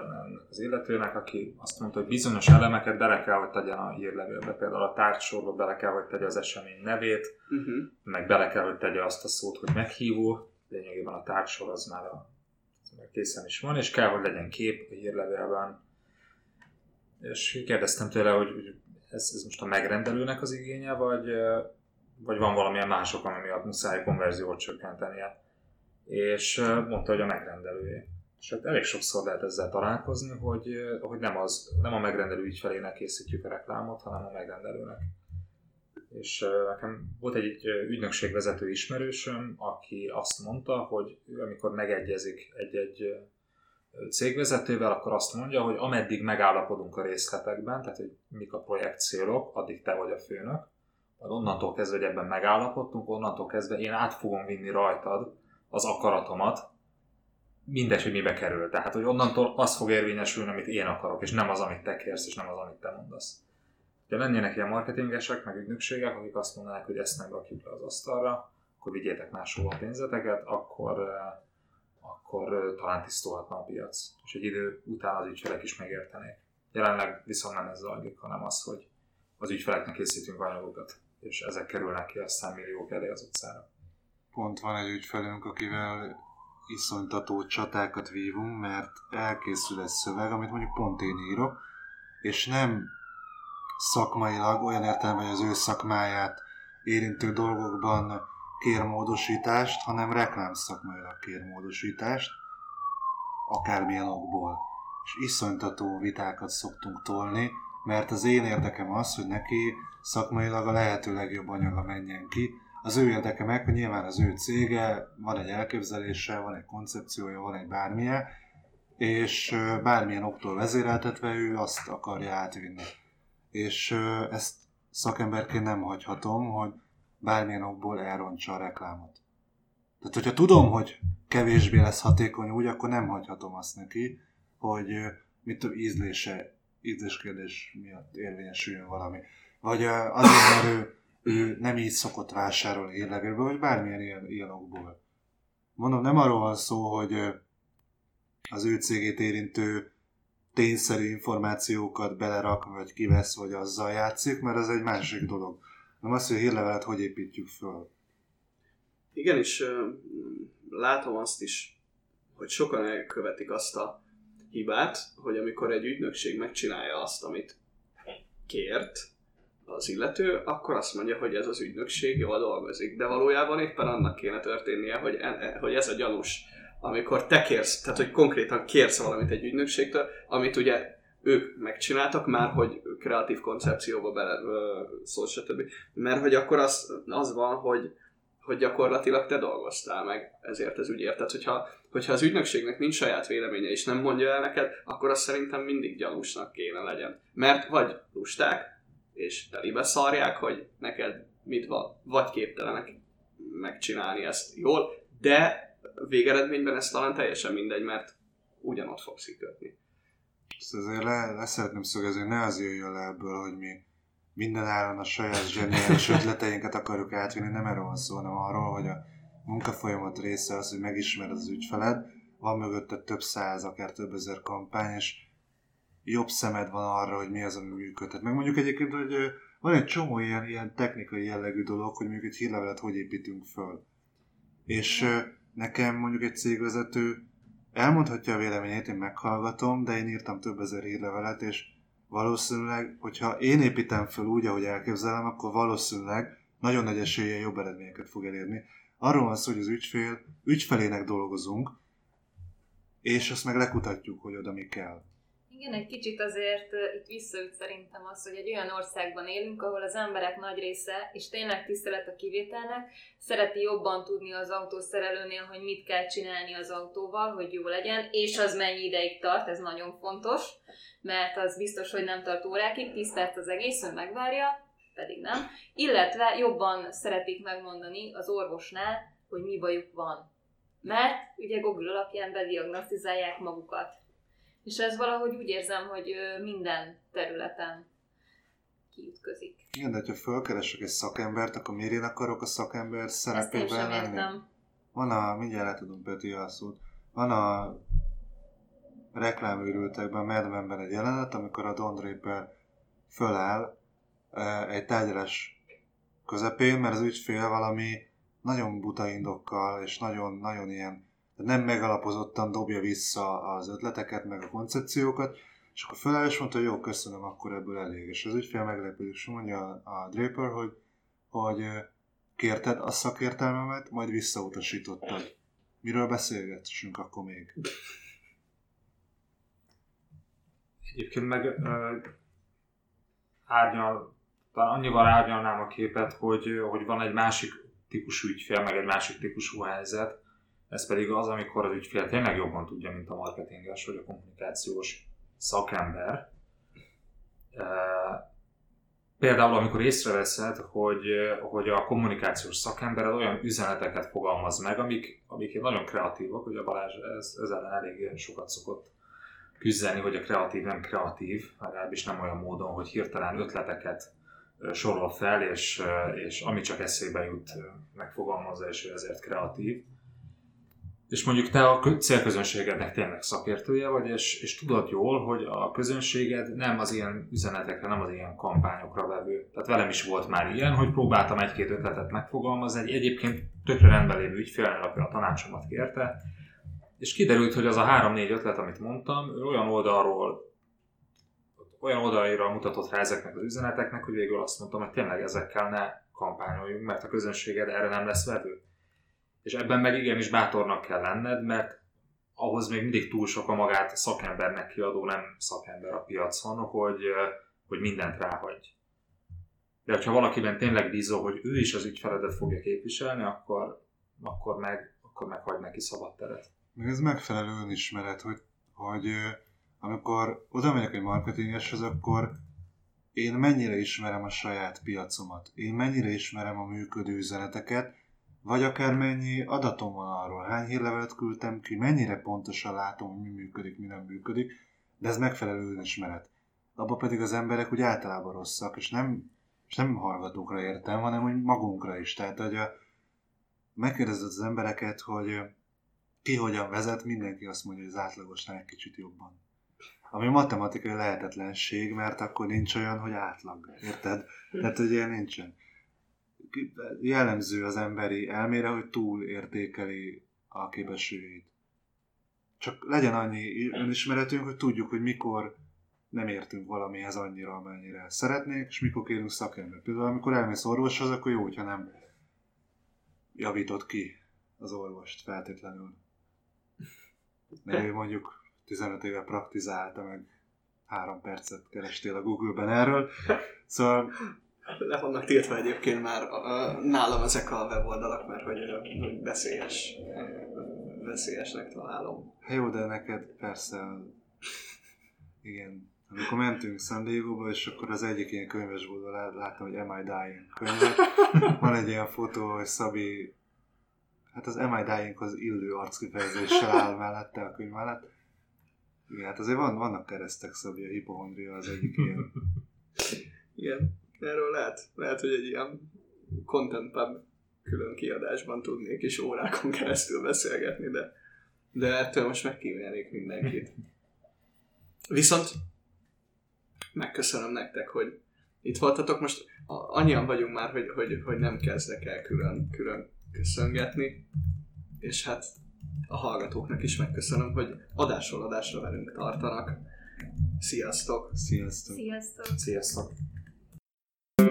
az illetőnek, aki azt mondta, hogy bizonyos elemeket bele kell, hogy tegyen a hírlevélbe. Például a tárgysorba bele kell, hogy tegye az esemény nevét, uh-huh. meg bele kell, hogy tegye azt a szót, hogy meghívó. Lényegében a tárgysor az már, a, az már készen is van, és kell, hogy legyen kép a hírlevélben. És kérdeztem tőle, hogy, ez, ez most a megrendelőnek az igénye, vagy, vagy van valamilyen mások, ami miatt muszáj konverziót csökkentenie. És mondta, hogy a megrendelője. És hát elég sokszor lehet ezzel találkozni, hogy, hogy nem, az, nem a megrendelő ügyfelének készítjük a reklámot, hanem a megrendelőnek. És nekem volt egy ö, ügynökségvezető ismerősöm, aki azt mondta, hogy ő, amikor megegyezik egy-egy cégvezetővel, akkor azt mondja, hogy ameddig megállapodunk a részletekben, tehát hogy mik a projekt célok, addig te vagy a főnök, onnantól kezdve, hogy ebben megállapodtunk, onnantól kezdve én át fogom vinni rajtad az akaratomat, mindegy, hogy mibe kerül. Tehát, hogy onnantól az fog érvényesülni, amit én akarok, és nem az, amit te kérsz, és nem az, amit te mondasz. Ha lennének ilyen marketingesek, meg ügynökségek, akik azt mondanák, hogy ezt nem rakjuk le az asztalra, akkor vigyétek máshol a pénzeteket, akkor, akkor talán tisztulhatna a piac. És egy idő után az ügyfelek is megértenék. Jelenleg viszont nem ez zajlik, hanem az, hogy az ügyfeleknek készítünk anyagokat, és ezek kerülnek ki aztán milliók elé az utcára. Pont van egy ügyfelünk, akivel iszonytató csatákat vívunk, mert elkészül egy szöveg, amit mondjuk pont én írok, és nem szakmailag, olyan értelemben, hogy az ő szakmáját érintő dolgokban kér módosítást, hanem reklám szakmailag kér módosítást, akármilyen okból. És iszonytató vitákat szoktunk tolni, mert az én érdekem az, hogy neki szakmailag a lehető legjobb anyaga menjen ki. Az ő érdeke meg, hogy nyilván az ő cége, van egy elképzelése, van egy koncepciója, van egy bármilyen, és bármilyen októl vezéreltetve ő azt akarja átvinni és ezt szakemberként nem hagyhatom, hogy bármilyen okból elrontsa a reklámot. Tehát, hogyha tudom, hogy kevésbé lesz hatékony úgy, akkor nem hagyhatom azt neki, hogy mit több ízlése, ízléskérdés miatt érvényesüljön valami. Vagy azért, mert ő, ő nem így szokott vásárolni hírlevélből, vagy bármilyen ilyen, ilyen okból. Mondom, nem arról van szó, hogy az ő cégét érintő tényszerű információkat belerak, vagy kivesz, vagy azzal játszik, mert ez egy másik dolog. Nem az, hogy a hírlevelet hogy építjük föl. Igen, és látom azt is, hogy sokan elkövetik azt a hibát, hogy amikor egy ügynökség megcsinálja azt, amit kért az illető, akkor azt mondja, hogy ez az ügynökség jól dolgozik. De valójában éppen annak kéne történnie, hogy, e, hogy ez a gyanús amikor te kérsz, tehát hogy konkrétan kérsz valamit egy ügynökségtől, amit ugye ők megcsináltak már, hogy kreatív koncepcióba bele szól, stb. Mert hogy akkor az, az van, hogy, hogy gyakorlatilag te dolgoztál meg ezért az ügyért. Tehát, hogyha, hogyha az ügynökségnek nincs saját véleménye és nem mondja el neked, akkor azt szerintem mindig gyanúsnak kéne legyen. Mert vagy lusták, és telibe szarják, hogy neked mit van, vagy képtelenek megcsinálni ezt jól, de végeredményben ez talán teljesen mindegy, mert ugyanott fogsz kikötni. Ezt azért le, le szeretném szögezni, ne az jöjjön le ebből, hogy mi minden áron a saját zseniális ötleteinket akarjuk átvinni, nem erről van szó, hanem arról, hogy a munkafolyamat része az, hogy megismered az ügyfeled, van mögötte több száz, akár több ezer kampány, és jobb szemed van arra, hogy mi az, ami működhet. Meg mondjuk egyébként, hogy van egy csomó ilyen, ilyen technikai jellegű dolog, hogy mondjuk egy hírlevelet hogy építünk föl. És nekem mondjuk egy cégvezető elmondhatja a véleményét, én meghallgatom, de én írtam több ezer hírlevelet, és valószínűleg, hogyha én építem fel úgy, ahogy elképzelem, akkor valószínűleg nagyon nagy esélye jobb eredményeket fog elérni. Arról van szó, hogy az ügyfél, ügyfelének dolgozunk, és azt meg lekutatjuk, hogy oda mi kell. Igen, egy kicsit azért itt visszaüt szerintem az, hogy egy olyan országban élünk, ahol az emberek nagy része, és tényleg tisztelet a kivételnek, szereti jobban tudni az autószerelőnél, hogy mit kell csinálni az autóval, hogy jó legyen, és az mennyi ideig tart, ez nagyon fontos, mert az biztos, hogy nem tart órákig, 10 perc az egész, hogy megvárja, pedig nem. Illetve jobban szeretik megmondani az orvosnál, hogy mi bajuk van. Mert ugye Google alapján bediagnosztizálják magukat és ez valahogy úgy érzem, hogy minden területen kiütközik. Igen, de ha fölkeresek egy szakembert, akkor miért én akarok a szakember szerepében lenni? Értem. Van a, mindjárt le tudom Peti a szót, van a reklámőrültekben, Mad Men-ben egy jelenet, amikor a Don Draper föláll egy tárgyalás közepén, mert az ügyfél valami nagyon buta indokkal, és nagyon, nagyon ilyen nem megalapozottan dobja vissza az ötleteket, meg a koncepciókat, és akkor feláll és mondta, hogy jó, köszönöm, akkor ebből elég. És az ügyfél meglepődik, és mondja a Draper, hogy, hogy kérted a szakértelmemet, majd visszautasítottad. Miről beszélgetünk akkor még? Egyébként meg uh, árnyal, talán annyival árnyalnám a képet, hogy, hogy van egy másik típusú ügyfél, meg egy másik típusú helyzet, Ez pedig az, amikor az ügyfél tényleg jobban tudja, mint a marketinges vagy a kommunikációs szakember. Például, amikor észreveszed, hogy, hogy a kommunikációs szakember olyan üzeneteket fogalmaz meg, amik, amik nagyon kreatívak, a Balázs ez, ez ellen elég sokat szokott küzdeni, hogy a kreatív nem kreatív, legalábbis nem olyan módon, hogy hirtelen ötleteket sorol fel, és, és ami csak eszébe jut, megfogalmazza, és ő ezért kreatív. És mondjuk te a célközönségednek tényleg szakértője vagy, és, és tudod jól, hogy a közönséged nem az ilyen üzenetekre, nem az ilyen kampányokra vevő. Tehát velem is volt már ilyen, hogy próbáltam egy-két ötletet megfogalmazni, egy egyébként tökre rendben lévő ügyfélnél, aki a tanácsomat kérte, és kiderült, hogy az a három-négy ötlet, amit mondtam, olyan oldalról olyan oldalira mutatott rá ezeknek az üzeneteknek, hogy végül azt mondtam, hogy tényleg ezekkel ne kampányoljunk, mert a közönséged erre nem lesz vevő. És ebben meg igenis bátornak kell lenned, mert ahhoz még mindig túl sok a magát szakembernek kiadó, nem szakember a piacon, hogy, hogy mindent ráhagy. De ha valakiben tényleg bízol, hogy ő is az ügyfeledet fogja képviselni, akkor, akkor, meg, akkor meg hagy neki szabad teret. Meg ez megfelelő önismeret, hogy, hogy amikor oda megyek egy marketingeshez, akkor én mennyire ismerem a saját piacomat, én mennyire ismerem a működő üzeneteket, vagy akár mennyi adatom van arról, hány hírlevelet küldtem ki, mennyire pontosan látom, mi működik, mi nem működik, de ez megfelelő önismeret. Abba pedig az emberek úgy általában rosszak, és nem, és nem hallgatókra értem, hanem hogy magunkra is. Tehát, hogy a, megkérdezed az embereket, hogy ki hogyan vezet, mindenki azt mondja, hogy az átlagosnál egy kicsit jobban. Ami matematikai lehetetlenség, mert akkor nincs olyan, hogy átlag. Érted? Tehát, hogy ilyen nincsen. Jellemző az emberi elmére, hogy túl értékeli a képességeit. Csak legyen annyi önismeretünk, hogy tudjuk, hogy mikor nem értünk valamihez annyira, amennyire szeretnék, és mikor kérünk szakember. Például amikor elmész orvoshoz, akkor jó, hogyha nem javított ki az orvost feltétlenül. Mert ő mondjuk 15 éve praktizálta, meg három percet kerestél a Google-ben erről. Szóval... Le vannak tiltva egyébként már nálam ezek a weboldalak, mert hogy, hogy veszélyes, veszélyesnek találom. Hát jó, de neked persze, igen, amikor mentünk San Diego-ba, és akkor az egyik ilyen könyvesboltban láttam, hogy Am I Dying könyvet. Van egy ilyen fotó, hogy Szabi, hát az Am I Dying-hoz illő arckifejezéssel áll mellette a könyv mellett. Igen, hát azért van, vannak keresztek Szabi, a hipohondria az egyik ilyen. Igen, erről lehet, lehet, hogy egy ilyen content pub külön kiadásban tudnék és órákon keresztül beszélgetni, de, de ettől most megkívánnék mindenkit. Viszont megköszönöm nektek, hogy itt voltatok. Most annyian vagyunk már, hogy, hogy, hogy nem kezdek el külön, külön köszöngetni. És hát a hallgatóknak is megköszönöm, hogy adásról adásra velünk tartanak. Sziasztok! Sziasztok! Sziasztok! Sziasztok!